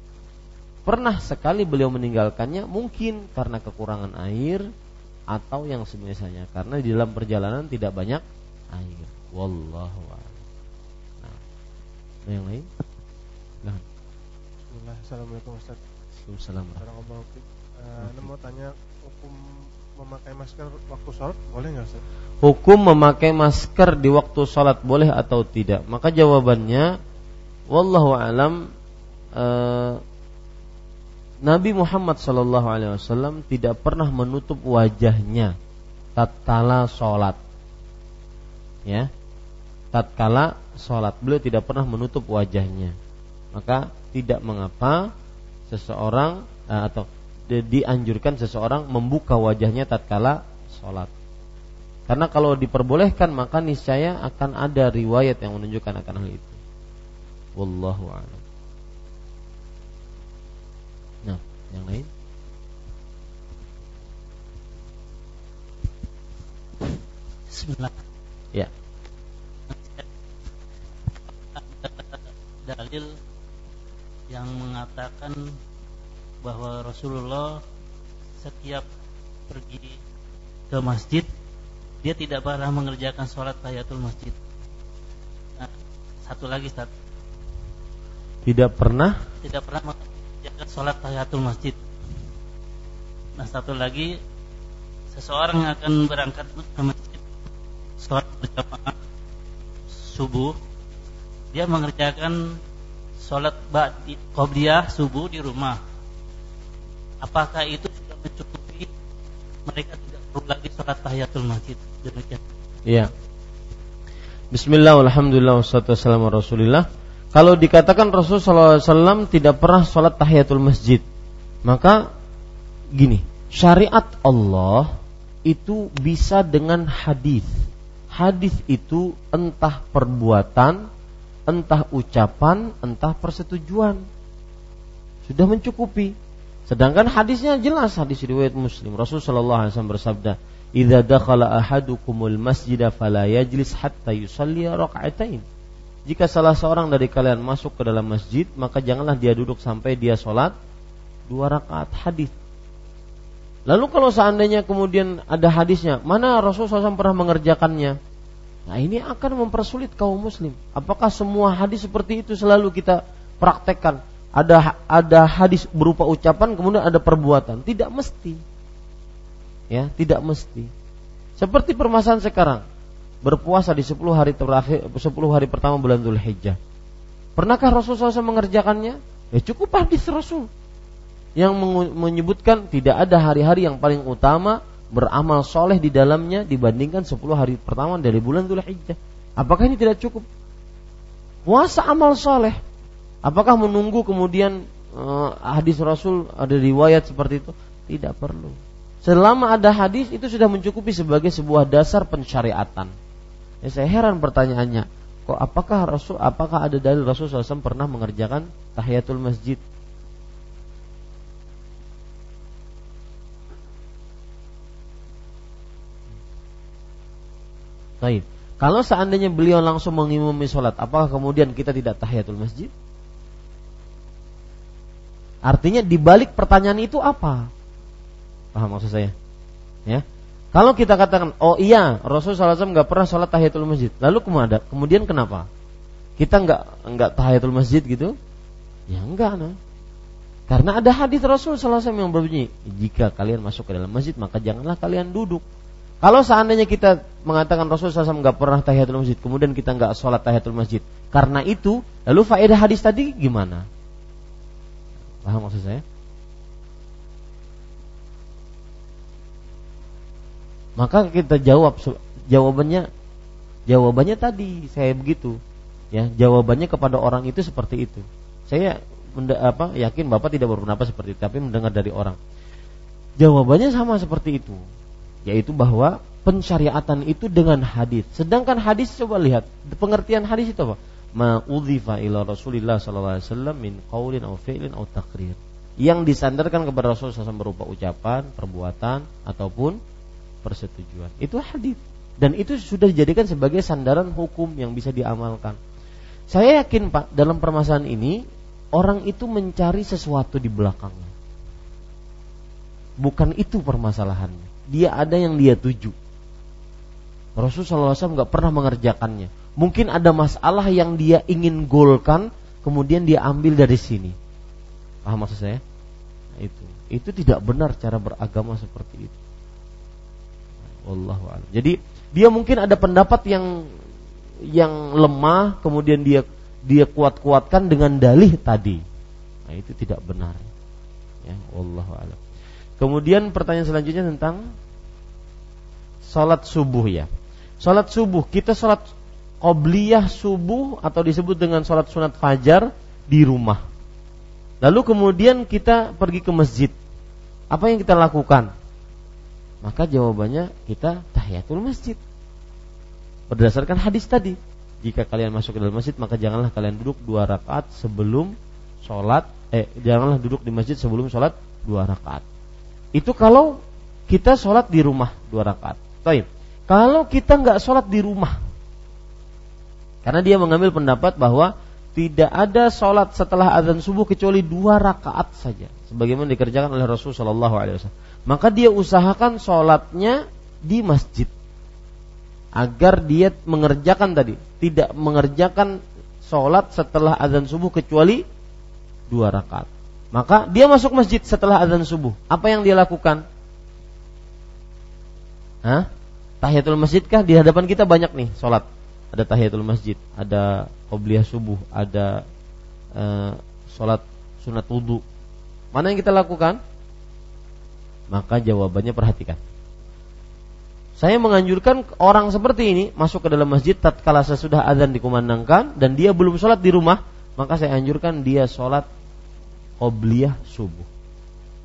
Pernah sekali beliau meninggalkannya mungkin karena kekurangan air atau yang semisalnya karena di dalam perjalanan tidak banyak air. Wallahu nah yang lain Assalamualaikum Ustaz. Assalamualaikum. Uh, Anda mau tanya hukum memakai masker waktu sholat boleh nggak Ustaz? Hukum memakai masker di waktu sholat boleh atau tidak? Maka jawabannya, wallahu alam. Uh, Nabi Muhammad Shallallahu Alaihi Wasallam tidak pernah menutup wajahnya tatkala sholat. Ya, tatkala sholat beliau tidak pernah menutup wajahnya maka tidak mengapa seseorang eh, atau dianjurkan seseorang membuka wajahnya tatkala sholat. Karena kalau diperbolehkan maka niscaya akan ada riwayat yang menunjukkan akan hal itu. Wallahu a'lam. Nah, yang lain? Bismillah. Ya. Dalil yang mengatakan bahwa Rasulullah setiap pergi ke masjid dia tidak pernah mengerjakan sholat tahiyatul masjid. Nah, satu lagi Ustaz. Tidak pernah Tidak pernah mengerjakan sholat tahiyatul masjid. Nah satu lagi seseorang yang akan berangkat ke masjid sholat berjamaah subuh dia mengerjakan sholat qobliyah subuh di rumah apakah itu sudah mencukupi mereka tidak perlu lagi sholat tahiyatul masjid demikian Iya. Bismillah, alhamdulillah, wassalatu wassalamu ala rasulillah. Kalau dikatakan Rasulullah SAW tidak pernah sholat tahiyatul masjid, maka gini, syariat Allah itu bisa dengan hadis. Hadis itu entah perbuatan, entah ucapan, entah persetujuan. Sudah mencukupi. Sedangkan hadisnya jelas hadis riwayat Muslim. Rasulullah sallallahu alaihi wasallam bersabda, "Idza dakhala ahadukumul masjida fala yajlis hatta yusalli raka'atain." Jika salah seorang dari kalian masuk ke dalam masjid, maka janganlah dia duduk sampai dia sholat dua rakaat hadis. Lalu kalau seandainya kemudian ada hadisnya, mana Rasulullah SAW pernah mengerjakannya? Nah ini akan mempersulit kaum muslim. Apakah semua hadis seperti itu selalu kita praktekkan? Ada ada hadis berupa ucapan kemudian ada perbuatan. Tidak mesti. Ya, tidak mesti. Seperti permasalahan sekarang. Berpuasa di 10 hari terakhir 10 hari pertama bulan Dzulhijjah. Pernahkah Rasulullah SAW mengerjakannya? Ya cukup hadis Rasul yang menyebutkan tidak ada hari-hari yang paling utama beramal soleh di dalamnya dibandingkan 10 hari pertama dari bulan Dhul Hijjah. Apakah ini tidak cukup? Puasa amal soleh. Apakah menunggu kemudian uh, hadis Rasul ada riwayat seperti itu? Tidak perlu. Selama ada hadis itu sudah mencukupi sebagai sebuah dasar pensyariatan. Ya, saya heran pertanyaannya. Kok apakah Rasul apakah ada dalil Rasul SAW pernah mengerjakan tahiyatul masjid? Baik. Kalau seandainya beliau langsung mengimami sholat, apakah kemudian kita tidak tahiyatul masjid? Artinya dibalik pertanyaan itu apa? Paham maksud saya? Ya. Kalau kita katakan, oh iya, Rasulullah SAW nggak pernah sholat tahiyatul masjid. Lalu kemudian, kemudian kenapa? Kita nggak nggak tahiyatul masjid gitu? Ya enggak, nah. Karena ada hadis Rasul SAW yang berbunyi, jika kalian masuk ke dalam masjid maka janganlah kalian duduk. Kalau seandainya kita mengatakan Rasulullah SAW nggak pernah tahiyatul masjid, kemudian kita nggak sholat tahiyatul masjid, karena itu, lalu faedah hadis tadi gimana? Paham maksud saya? Maka kita jawab jawabannya jawabannya tadi saya begitu ya jawabannya kepada orang itu seperti itu saya apa yakin bapak tidak berpendapat seperti itu tapi mendengar dari orang jawabannya sama seperti itu yaitu bahwa pensyariatan itu dengan hadis. Sedangkan hadis coba lihat pengertian hadis itu apa? Ma'udhifa ila Rasulillah sallallahu alaihi wasallam min qaulin aw fi'lin aw taqrir. Yang disandarkan kepada Rasul SAW berupa ucapan, perbuatan ataupun persetujuan. Itu hadis. Dan itu sudah dijadikan sebagai sandaran hukum yang bisa diamalkan. Saya yakin Pak, dalam permasalahan ini orang itu mencari sesuatu di belakangnya. Bukan itu permasalahannya dia ada yang dia tuju. Rasulullah SAW nggak pernah mengerjakannya. Mungkin ada masalah yang dia ingin golkan, kemudian dia ambil dari sini. Paham maksud saya? Nah, itu itu tidak benar cara beragama seperti itu. Wallahu a'lam. Jadi dia mungkin ada pendapat yang yang lemah, kemudian dia dia kuat-kuatkan dengan dalih tadi. Nah, itu tidak benar. Ya, wallahu a'lam. Kemudian pertanyaan selanjutnya tentang salat subuh ya. Salat subuh, kita salat qobliyah subuh atau disebut dengan salat sunat fajar di rumah. Lalu kemudian kita pergi ke masjid. Apa yang kita lakukan? Maka jawabannya kita tahiyatul masjid. Berdasarkan hadis tadi, jika kalian masuk ke dalam masjid maka janganlah kalian duduk dua rakaat sebelum sholat eh janganlah duduk di masjid sebelum sholat dua rakaat itu kalau kita sholat di rumah dua rakaat. Baik. Kalau kita nggak sholat di rumah, karena dia mengambil pendapat bahwa tidak ada sholat setelah azan subuh kecuali dua rakaat saja, sebagaimana dikerjakan oleh Rasulullah Shallallahu Alaihi Wasallam. Maka dia usahakan sholatnya di masjid agar dia mengerjakan tadi, tidak mengerjakan sholat setelah azan subuh kecuali dua rakaat. Maka dia masuk masjid setelah azan subuh. Apa yang dia lakukan? Hah? Tahiyatul masjid kah? Di hadapan kita banyak nih sholat ada tahiyatul masjid, ada qobliyah subuh, ada uh, sholat sunat wudhu. Mana yang kita lakukan? Maka jawabannya perhatikan. Saya menganjurkan orang seperti ini masuk ke dalam masjid tatkala sesudah azan dikumandangkan dan dia belum sholat di rumah, maka saya anjurkan dia sholat qobliyah subuh.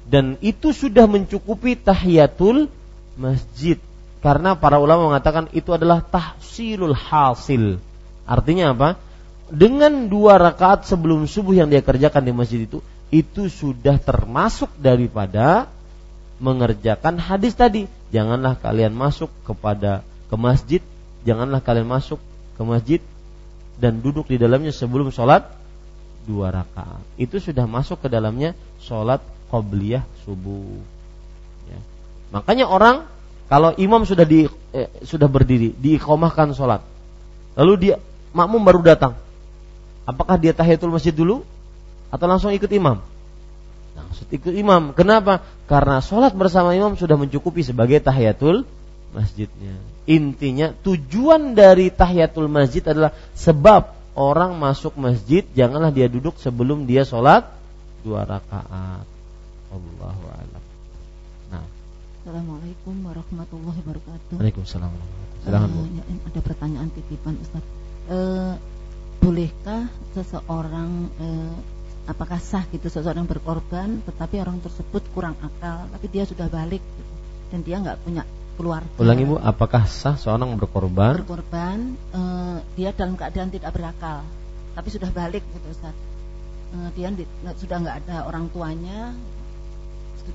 Dan itu sudah mencukupi tahiyatul masjid karena para ulama mengatakan itu adalah tahsilul hasil. Artinya apa? Dengan dua rakaat sebelum subuh yang dia kerjakan di masjid itu, itu sudah termasuk daripada mengerjakan hadis tadi. Janganlah kalian masuk kepada ke masjid, janganlah kalian masuk ke masjid dan duduk di dalamnya sebelum sholat dua rakaat. Itu sudah masuk ke dalamnya sholat qobliyah subuh. Ya. Makanya orang kalau imam sudah di eh, sudah berdiri, diikomahkan sholat, lalu dia makmum baru datang, apakah dia tahiyatul masjid dulu atau langsung ikut imam? Langsung ikut imam. Kenapa? Karena sholat bersama imam sudah mencukupi sebagai tahiyatul masjidnya. Intinya tujuan dari tahiyatul masjid adalah sebab orang masuk masjid janganlah dia duduk sebelum dia sholat dua rakaat. Allahu a'lam. Assalamualaikum warahmatullahi wabarakatuh. Waalaikumsalam. Silakan uh, ya, ada pertanyaan titipan Ustaz. Uh, bolehkah seseorang uh, apakah sah gitu seseorang berkorban tetapi orang tersebut kurang akal tapi dia sudah balik gitu, dan dia nggak punya keluarga. Ulangi Bu, apakah sah seorang berkorban? Berkorban uh, dia dalam keadaan tidak berakal tapi sudah balik gitu Ustaz. Uh, dia di, sudah nggak ada orang tuanya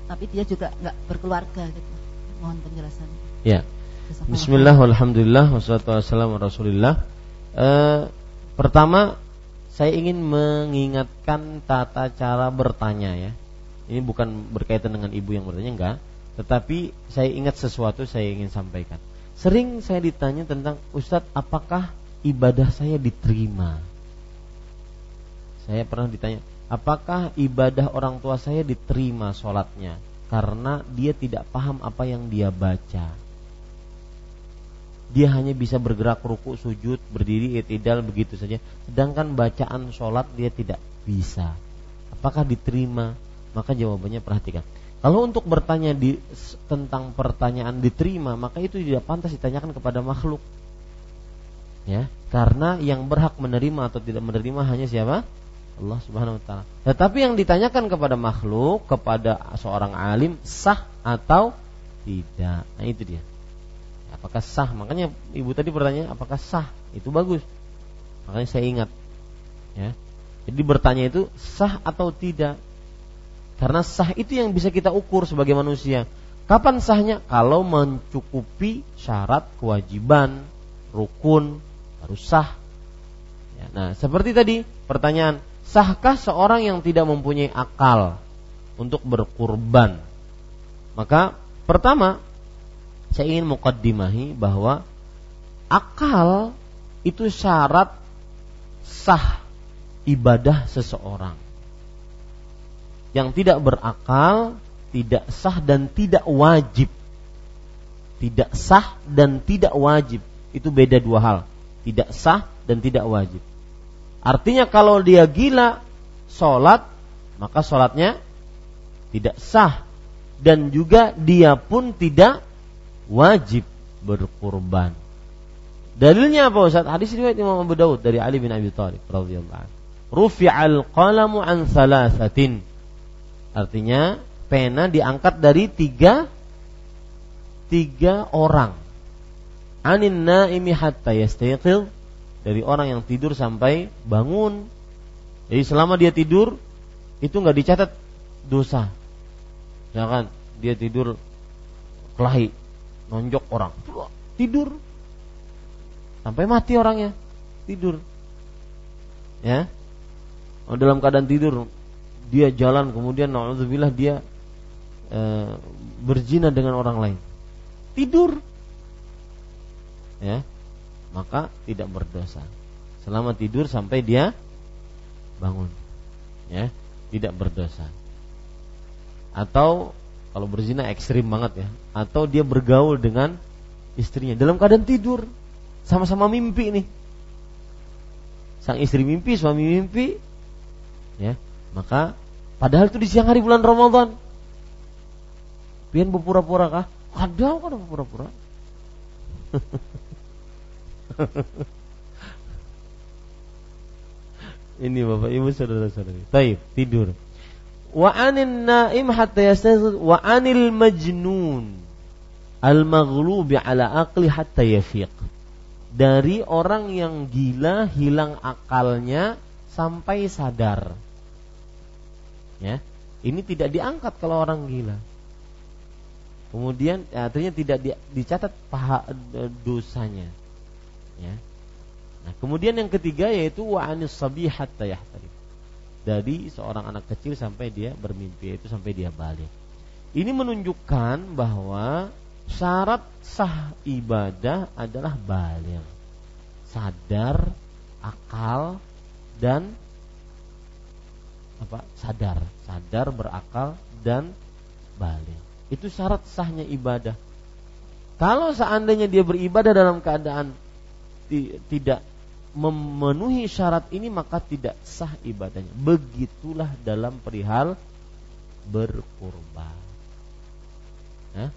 tapi dia juga nggak berkeluarga gitu. Mohon penjelasan. Ya. Bismillah, alhamdulillah, wassalatu wassalamu rasulillah. E, pertama, saya ingin mengingatkan tata cara bertanya ya. Ini bukan berkaitan dengan ibu yang bertanya enggak, tetapi saya ingat sesuatu saya ingin sampaikan. Sering saya ditanya tentang Ustadz, apakah ibadah saya diterima? Saya pernah ditanya, apakah ibadah orang tua saya diterima sholatnya? Karena dia tidak paham apa yang dia baca. Dia hanya bisa bergerak ruku sujud berdiri itidal begitu saja. Sedangkan bacaan sholat dia tidak bisa. Apakah diterima? Maka jawabannya perhatikan. Kalau untuk bertanya di, tentang pertanyaan diterima maka itu tidak pantas ditanyakan kepada makhluk. Ya karena yang berhak menerima atau tidak menerima hanya siapa Allah Subhanahu wa taala. Tetapi yang ditanyakan kepada makhluk, kepada seorang alim sah atau tidak. Nah, itu dia. Apakah sah? Makanya ibu tadi bertanya apakah sah? Itu bagus. Makanya saya ingat. Ya. Jadi bertanya itu sah atau tidak? Karena sah itu yang bisa kita ukur sebagai manusia. Kapan sahnya? Kalau mencukupi syarat kewajiban, rukun, harus sah. Ya, nah, seperti tadi pertanyaan, sahkah seorang yang tidak mempunyai akal untuk berkurban? Maka pertama saya ingin mukaddimahi bahwa akal itu syarat sah ibadah seseorang. Yang tidak berakal tidak sah dan tidak wajib. Tidak sah dan tidak wajib. Itu beda dua hal. Tidak sah dan tidak wajib. Artinya kalau dia gila sholat, maka sholatnya tidak sah dan juga dia pun tidak wajib berkurban. Dalilnya apa Ustaz? Hadis riwayat Imam Abu Dawud dari Ali bin Abi Thalib radhiyallahu anhu. Rufi'al qalamu an thalathatin. Artinya pena diangkat dari tiga tiga orang. Anin naimi hatta yastayqil dari orang yang tidur sampai bangun. Jadi selama dia tidur itu nggak dicatat dosa. Misalkan dia tidur kelahi, nonjok orang, tidur. Sampai mati orangnya. Tidur. Ya? Oh, dalam keadaan tidur dia jalan kemudian naudzubillah dia e, berzina dengan orang lain. Tidur. Ya maka tidak berdosa. Selama tidur sampai dia bangun ya tidak berdosa. Atau kalau berzina ekstrim banget ya atau dia bergaul dengan istrinya. Dalam keadaan tidur sama-sama mimpi nih. Sang istri mimpi suami mimpi ya maka padahal itu di siang hari bulan Ramadan. Pian berpura-pura kah? Ada kok ada berpura-pura ini bapak ibu saudara saudari taib tidur wa anin naim hatta yastayqiz wa anil majnun al maghlubi ala aqli hatta yafiq dari orang yang gila hilang akalnya sampai sadar. Ya, ini tidak diangkat kalau orang gila. Kemudian ya, artinya tidak di, dicatat paha e, dosanya. Ya. Nah, kemudian yang ketiga yaitu wa anis sabihat yahtari. Dari seorang anak kecil sampai dia bermimpi itu sampai dia balik. Ini menunjukkan bahwa syarat sah ibadah adalah balik sadar akal dan apa sadar sadar berakal dan balik itu syarat sahnya ibadah kalau seandainya dia beribadah dalam keadaan tidak memenuhi syarat ini maka tidak sah ibadahnya begitulah dalam perihal berkurban ya?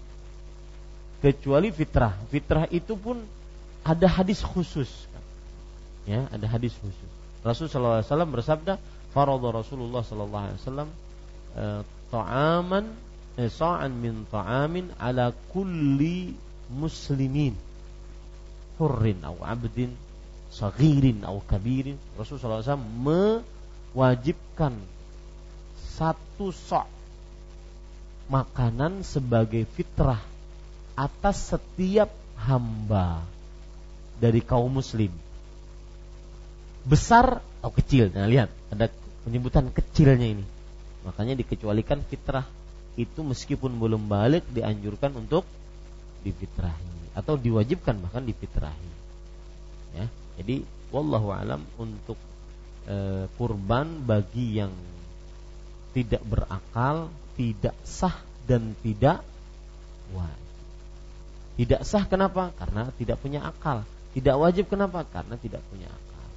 kecuali fitrah. Fitrah itu pun ada hadis khusus. Ya, ada hadis khusus. Rasulullah SAW bersabda, "Faradha Rasulullah sallallahu alaihi wasallam eh, ta'aman eh, sa'an min ta'amin ala kulli muslimin hurrin atau abdin saghirin atau kabirin." Rasulullah SAW mewajibkan satu sok makanan sebagai fitrah atas setiap hamba dari kaum muslim. Besar atau kecil? Nah lihat ada penyebutan kecilnya ini. Makanya dikecualikan fitrah itu meskipun belum balik dianjurkan untuk difitrahi atau diwajibkan bahkan difitrahi ya jadi wallahu alam untuk e, kurban bagi yang tidak berakal tidak sah dan tidak wajib tidak sah kenapa? Karena tidak punya akal. Tidak wajib kenapa? Karena tidak punya akal.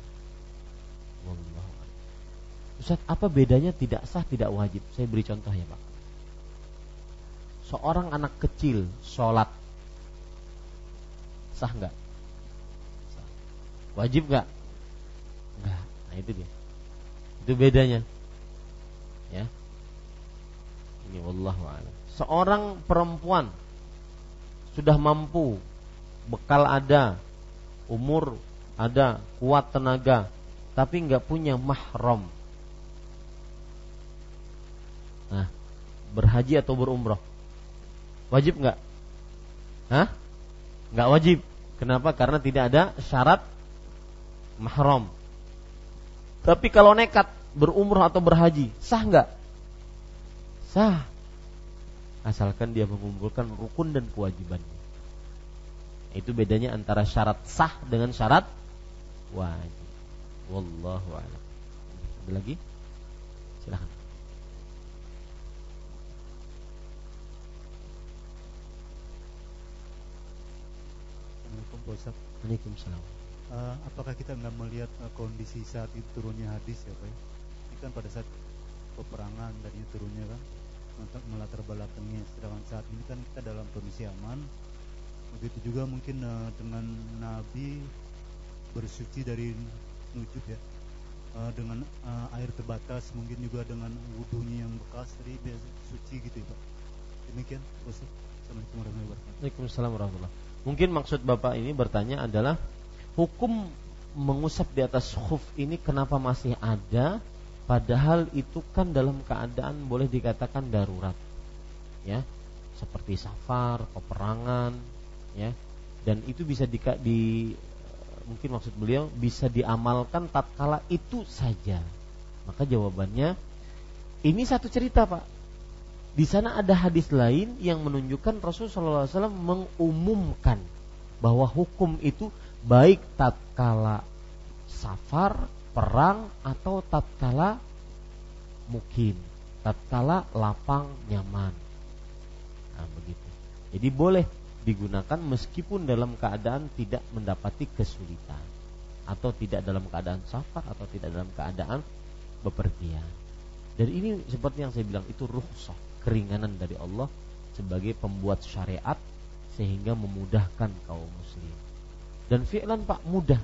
Ustaz, apa bedanya tidak sah, tidak wajib? Saya beri contoh ya Pak. Seorang anak kecil sholat sah nggak? Wajib nggak? Nggak. Nah itu dia. Itu bedanya. Ya. Ini wallahu a'lam. Seorang perempuan sudah mampu, bekal ada, umur ada, kuat tenaga, tapi nggak punya mahram. Nah, berhaji atau berumroh, wajib nggak? Hah? Nggak wajib. Kenapa? Karena tidak ada syarat mahram. Tapi kalau nekat berumroh atau berhaji, sah nggak? Sah asalkan dia mengumpulkan rukun dan kewajibannya. Itu bedanya antara syarat sah dengan syarat wajib. Wallahu a'lam. Ada lagi? Silahkan. Assalamualaikum Waalaikumsalam. Uh, apakah kita nggak melihat uh, kondisi saat itu turunnya hadis ya Pak? Ini kan pada saat peperangan dan itu turunnya kan? Untuk melatar belakangnya sedangkan saat ini kan kita dalam kondisi aman. Begitu juga mungkin uh, dengan Nabi bersuci dari nujub ya. Uh, dengan uh, air terbatas mungkin juga dengan wudhunya yang bekas tadi biasa suci gitu ya Pak. Demikian Ustaz. Assalamualaikum warahmatullahi wabarakatuh. Waalaikumsalam warahmatullahi Mungkin maksud Bapak ini bertanya adalah hukum mengusap di atas khuf ini kenapa masih ada Padahal itu kan dalam keadaan boleh dikatakan darurat. Ya. Seperti safar, peperangan, ya. dan itu bisa di, di mungkin maksud beliau bisa diamalkan tatkala itu saja maka jawabannya ini satu cerita pak di sana ada hadis lain yang menunjukkan Rasulullah SAW mengumumkan bahwa hukum itu baik tatkala safar, perang atau tatkala mukim, tatkala lapang nyaman. Nah, begitu. Jadi boleh digunakan meskipun dalam keadaan tidak mendapati kesulitan atau tidak dalam keadaan safar atau tidak dalam keadaan bepergian. Dan ini seperti yang saya bilang itu rukhsah keringanan dari Allah sebagai pembuat syariat sehingga memudahkan kaum muslim. Dan fi'lan Pak mudah.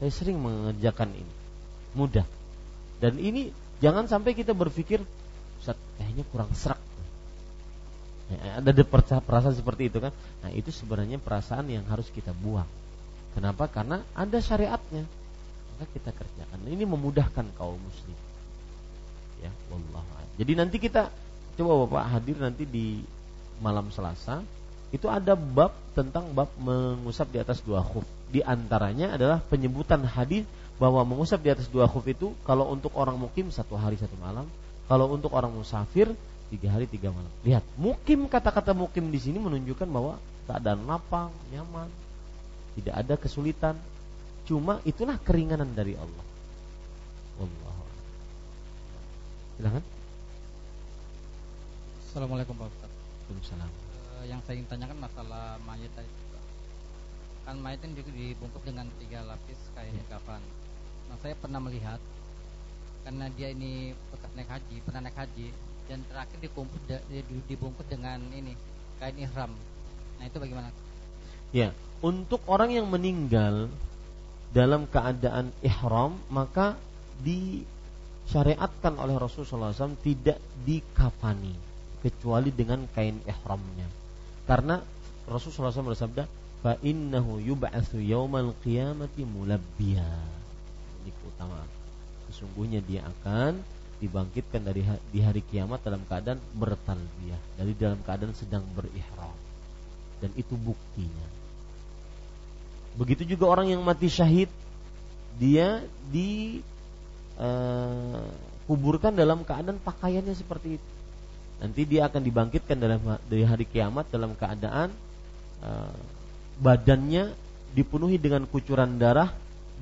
Saya sering mengerjakan ini. Mudah. Dan ini jangan sampai kita berpikir Ustaz, kayaknya kurang serak. Ya, ada perasaan seperti itu kan. Nah, itu sebenarnya perasaan yang harus kita buang. Kenapa? Karena ada syariatnya. Maka kita kerjakan. Ini memudahkan kaum muslim. Ya, wallah. Jadi nanti kita coba Bapak hadir nanti di malam Selasa itu ada bab tentang bab mengusap di atas dua khuf. Di antaranya adalah penyebutan hadis bahwa mengusap di atas dua khuf itu kalau untuk orang mukim satu hari satu malam, kalau untuk orang musafir tiga hari tiga malam. Lihat, mukim kata-kata mukim di sini menunjukkan bahwa keadaan lapang, nyaman, tidak ada kesulitan. Cuma itulah keringanan dari Allah. Allah. Silakan. Assalamualaikum Pak Ustaz. Waalaikumsalam. Uh, yang saya ingin tanyakan masalah mayat tadi. Kan mayat ini juga dibungkus dengan tiga lapis kain ya. kafan. Nah saya pernah melihat karena dia ini bekas naik haji, pernah naik haji dan terakhir dibungkus, dibungkus dengan ini kain ihram. Nah itu bagaimana? Ya, untuk orang yang meninggal dalam keadaan ihram maka disyariatkan oleh Rasulullah SAW tidak dikafani kecuali dengan kain ihramnya. Karena Rasulullah SAW bersabda, "Fa innahu yub'atsu yaumal qiyamati mulabbiya." Ini keutamaan. Sesungguhnya dia akan dibangkitkan dari di hari kiamat dalam keadaan bertalbiyah, dari dalam keadaan sedang berihram. Dan itu buktinya. Begitu juga orang yang mati syahid, dia di uh, kuburkan dalam keadaan pakaiannya seperti itu nanti dia akan dibangkitkan dalam dari hari kiamat dalam keadaan uh, badannya dipenuhi dengan kucuran darah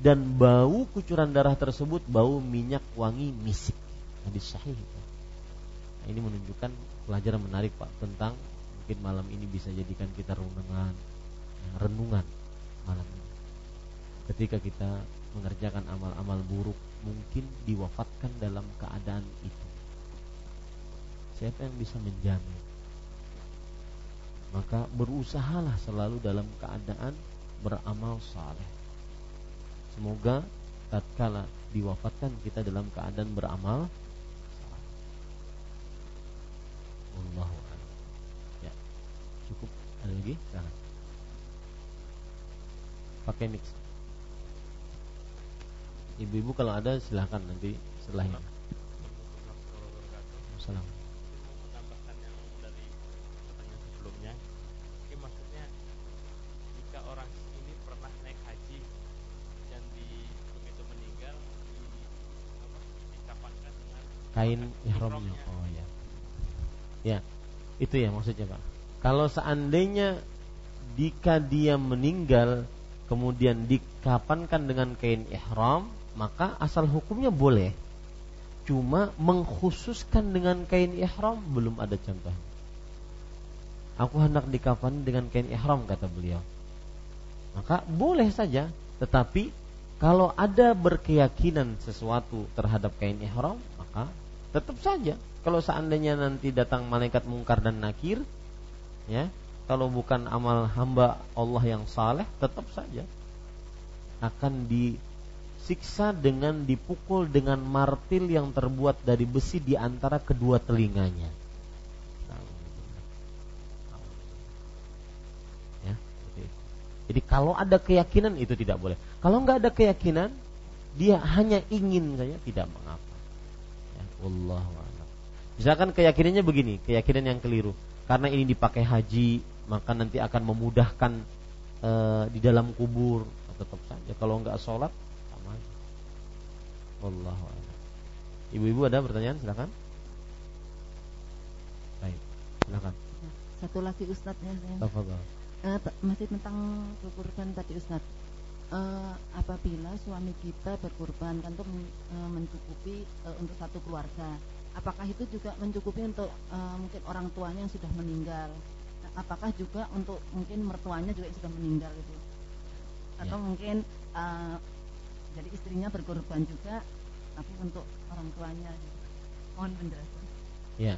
dan bau kucuran darah tersebut bau minyak wangi misik. Hadis sahih. Nah, ini menunjukkan pelajaran menarik pak tentang mungkin malam ini bisa jadikan kita renungan renungan malam ini. Ketika kita mengerjakan amal-amal buruk mungkin diwafatkan dalam keadaan itu Siapa yang bisa menjamin? Maka berusahalah selalu dalam keadaan beramal saleh. Semoga tatkala diwafatkan kita dalam keadaan beramal Allahu Ya. Cukup. Ada lagi? Pakai mix. Ibu-ibu kalau ada silahkan nanti setelahnya. Assalamualaikum. Kain ihramnya. Oh ya. Ya. Itu ya maksudnya, Pak. Kalau seandainya jika dia meninggal kemudian dikapankan dengan kain ihram, maka asal hukumnya boleh. Cuma mengkhususkan dengan kain ihram belum ada contoh. Aku hendak dikafan dengan kain ihram kata beliau. Maka boleh saja, tetapi kalau ada berkeyakinan sesuatu terhadap kain ihram, maka tetap saja kalau seandainya nanti datang malaikat mungkar dan nakir ya kalau bukan amal hamba Allah yang saleh tetap saja akan disiksa dengan dipukul dengan martil yang terbuat dari besi di antara kedua telinganya. Ya jadi kalau ada keyakinan itu tidak boleh. Kalau nggak ada keyakinan dia hanya ingin saja tidak mengapa Allah Misalkan keyakinannya begini, keyakinan yang keliru. Karena ini dipakai haji, maka nanti akan memudahkan e, di dalam kubur tetap saja kalau nggak sholat sama aja. Wallahu a'lam. Ibu-ibu ada pertanyaan silakan. Baik, silakan. Satu lagi Ustadz ya t- masih tentang berkurban tadi Ustadz. Eh, apabila suami kita berkurban kan untuk eh, mencukupi eh, untuk satu keluarga, apakah itu juga mencukupi untuk eh, mungkin orang tuanya yang sudah meninggal? Nah, apakah juga untuk mungkin mertuanya juga yang sudah meninggal itu? Atau Ya. mungkin eh, jadi istrinya berkorban juga, tapi untuk orang tuanya? Mohon penjelasan. Ya.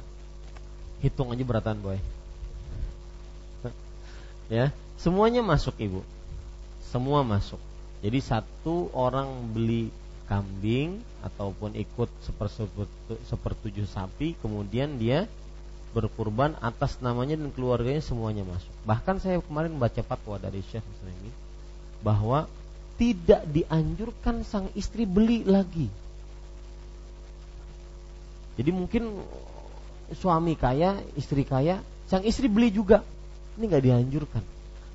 Hitung aja beratan, boy. ya, semuanya masuk, Ibu. Semua masuk. Jadi satu orang beli kambing ataupun ikut sepertujuh sapi, kemudian dia berkurban atas namanya dan keluarganya semuanya masuk. Bahkan saya kemarin baca fatwa dari Syekh Muslimin bahwa tidak dianjurkan sang istri beli lagi. Jadi mungkin suami kaya, istri kaya, sang istri beli juga. Ini nggak dianjurkan.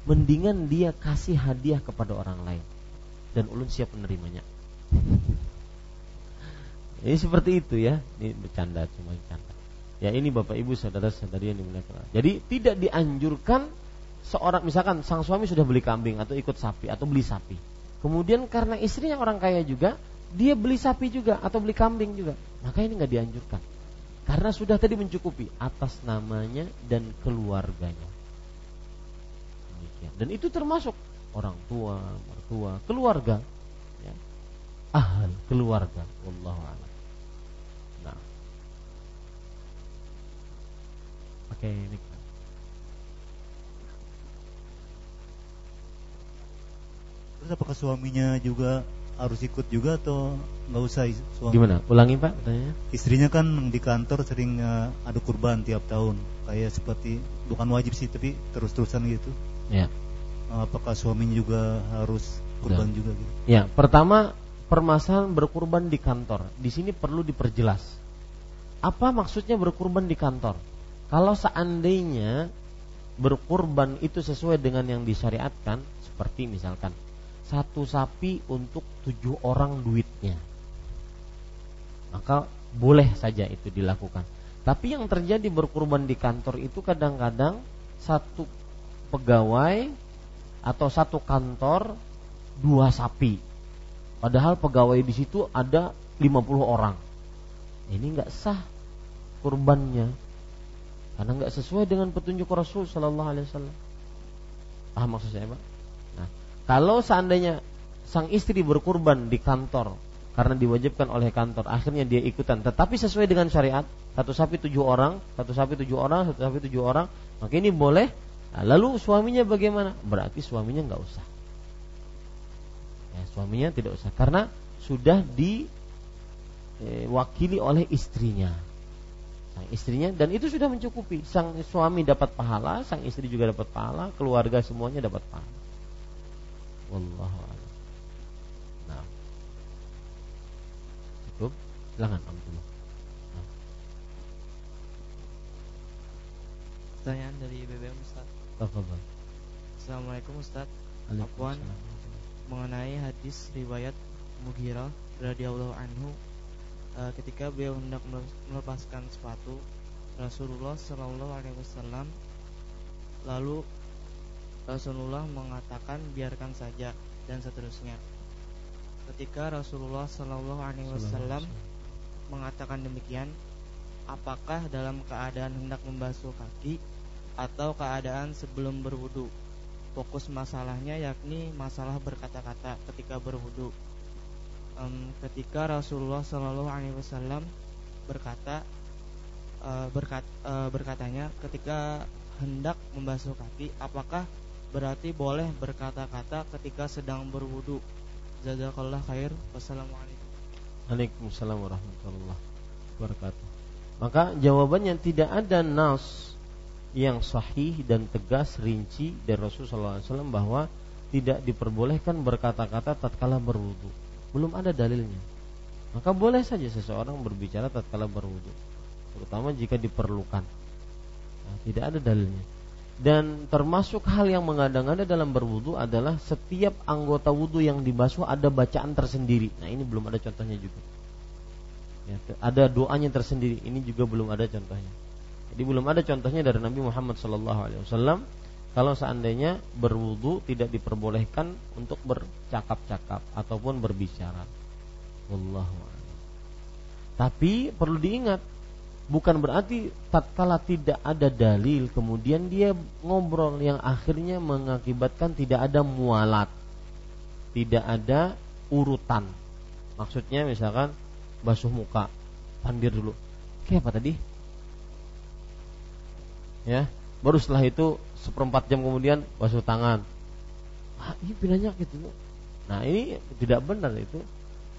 Mendingan dia kasih hadiah kepada orang lain dan ulun siap menerimanya. Ini seperti itu ya. Ini bercanda cuma bercanda. Ya ini Bapak Ibu saudara-saudari yang dimuliakan. Jadi tidak dianjurkan seorang misalkan sang suami sudah beli kambing atau ikut sapi atau beli sapi. Kemudian karena istrinya orang kaya juga, dia beli sapi juga atau beli kambing juga. Maka ini nggak dianjurkan. Karena sudah tadi mencukupi atas namanya dan keluarganya. Demikian. Dan itu termasuk orang tua, mertua, keluarga. Ya. Ahal keluarga. Wallahu a'lam. Nah. Oke, ini Terus apakah suaminya juga harus ikut juga atau nggak usah suami? gimana? Ulangi Pak pertanyaannya. Istrinya kan di kantor sering eh, ada kurban tiap tahun, kayak seperti bukan wajib sih tapi terus-terusan gitu. Ya. Eh, Apakah suaminya juga harus kurban juga gitu? Ya, pertama permasalahan berkurban di kantor. Di sini perlu diperjelas. Apa maksudnya berkurban di kantor? Kalau seandainya berkurban itu sesuai dengan yang disyariatkan, seperti misalkan satu sapi untuk tujuh orang duitnya, maka boleh saja itu dilakukan. Tapi yang terjadi berkurban di kantor itu kadang-kadang satu pegawai atau satu kantor dua sapi. Padahal pegawai di situ ada 50 orang. Ini nggak sah kurbannya. Karena nggak sesuai dengan petunjuk Rasul Shallallahu Alaihi Wasallam. Paham maksud saya, Pak? Nah, kalau seandainya sang istri berkurban di kantor karena diwajibkan oleh kantor, akhirnya dia ikutan, tetapi sesuai dengan syariat, satu sapi tujuh orang, satu sapi tujuh orang, satu sapi tujuh orang, maka ini boleh. Nah, lalu suaminya bagaimana? Berarti suaminya nggak usah. Ya, suaminya tidak usah karena sudah diwakili oleh istrinya sang istrinya dan itu sudah mencukupi sang suami dapat pahala sang istri juga dapat pahala keluarga semuanya dapat pahala wallahu a'lam nah cukup silakan Abdullah nah. Pertanyaan dari BBM Ustaz. Tafadhol. Assalamualaikum Ustaz. Afwan mengenai hadis riwayat Mughirah radhiyallahu anhu eh, ketika beliau hendak mele- melepaskan sepatu Rasulullah Shallallahu alaihi wasallam lalu Rasulullah mengatakan biarkan saja dan seterusnya. Ketika Rasulullah Shallallahu alaihi wasallam mengatakan demikian, apakah dalam keadaan hendak membasuh kaki atau keadaan sebelum berwudu? Fokus masalahnya yakni masalah berkata-kata ketika berwudu. Em, ketika Rasulullah Shallallahu Alaihi Wasallam berkata eh, berkat, eh, berkatanya ketika hendak membasuh kaki, apakah berarti boleh berkata-kata ketika sedang berwudu? Jazakallah khair. Wassalamualaikum. Waalaikumsalam warahmatullahi wabarakatuh. Maka jawabannya tidak ada nas yang sahih dan tegas rinci dari Rasulullah SAW bahwa tidak diperbolehkan berkata-kata tatkala berwudu. Belum ada dalilnya. Maka boleh saja seseorang berbicara tatkala berwudu, terutama jika diperlukan. Nah, tidak ada dalilnya. dan termasuk hal yang mengada-ngada dalam berwudu adalah setiap anggota wudu yang dibasuh ada bacaan tersendiri. Nah ini belum ada contohnya juga. Ya, ada doanya tersendiri. Ini juga belum ada contohnya. Jadi belum ada contohnya dari Nabi Muhammad SAW. Kalau seandainya berwudu tidak diperbolehkan untuk bercakap-cakap ataupun berbicara. Wallahu Tapi perlu diingat bukan berarti tatkala tidak ada dalil kemudian dia ngobrol yang akhirnya mengakibatkan tidak ada mualat tidak ada urutan maksudnya misalkan basuh muka pandir dulu kayak apa tadi ya baru setelah itu seperempat jam kemudian basuh tangan ah, ini bilangnya gitu nah ini tidak benar itu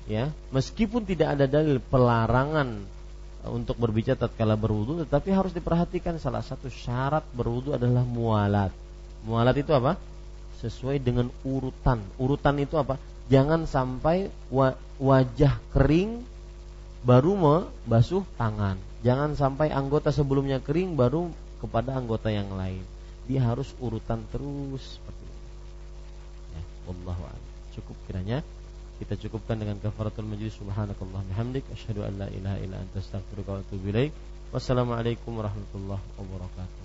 ya meskipun tidak ada dalil pelarangan untuk berbicara tatkala berwudu tetapi harus diperhatikan salah satu syarat berwudu adalah mualat. Mualat itu apa? Sesuai dengan urutan. Urutan itu apa? Jangan sampai wajah kering baru membasuh tangan. Jangan sampai anggota sebelumnya kering baru kepada anggota yang lain. Dia harus urutan terus seperti itu. Ya, wallahu Cukup kiranya kita cukupkan dengan kafaratul majlis. Subhanakallah bihamdik. Asyhadu an la ilaha illa anta astaghfiruka wa atubu ilaik. Wassalamualaikum warahmatullahi wabarakatuh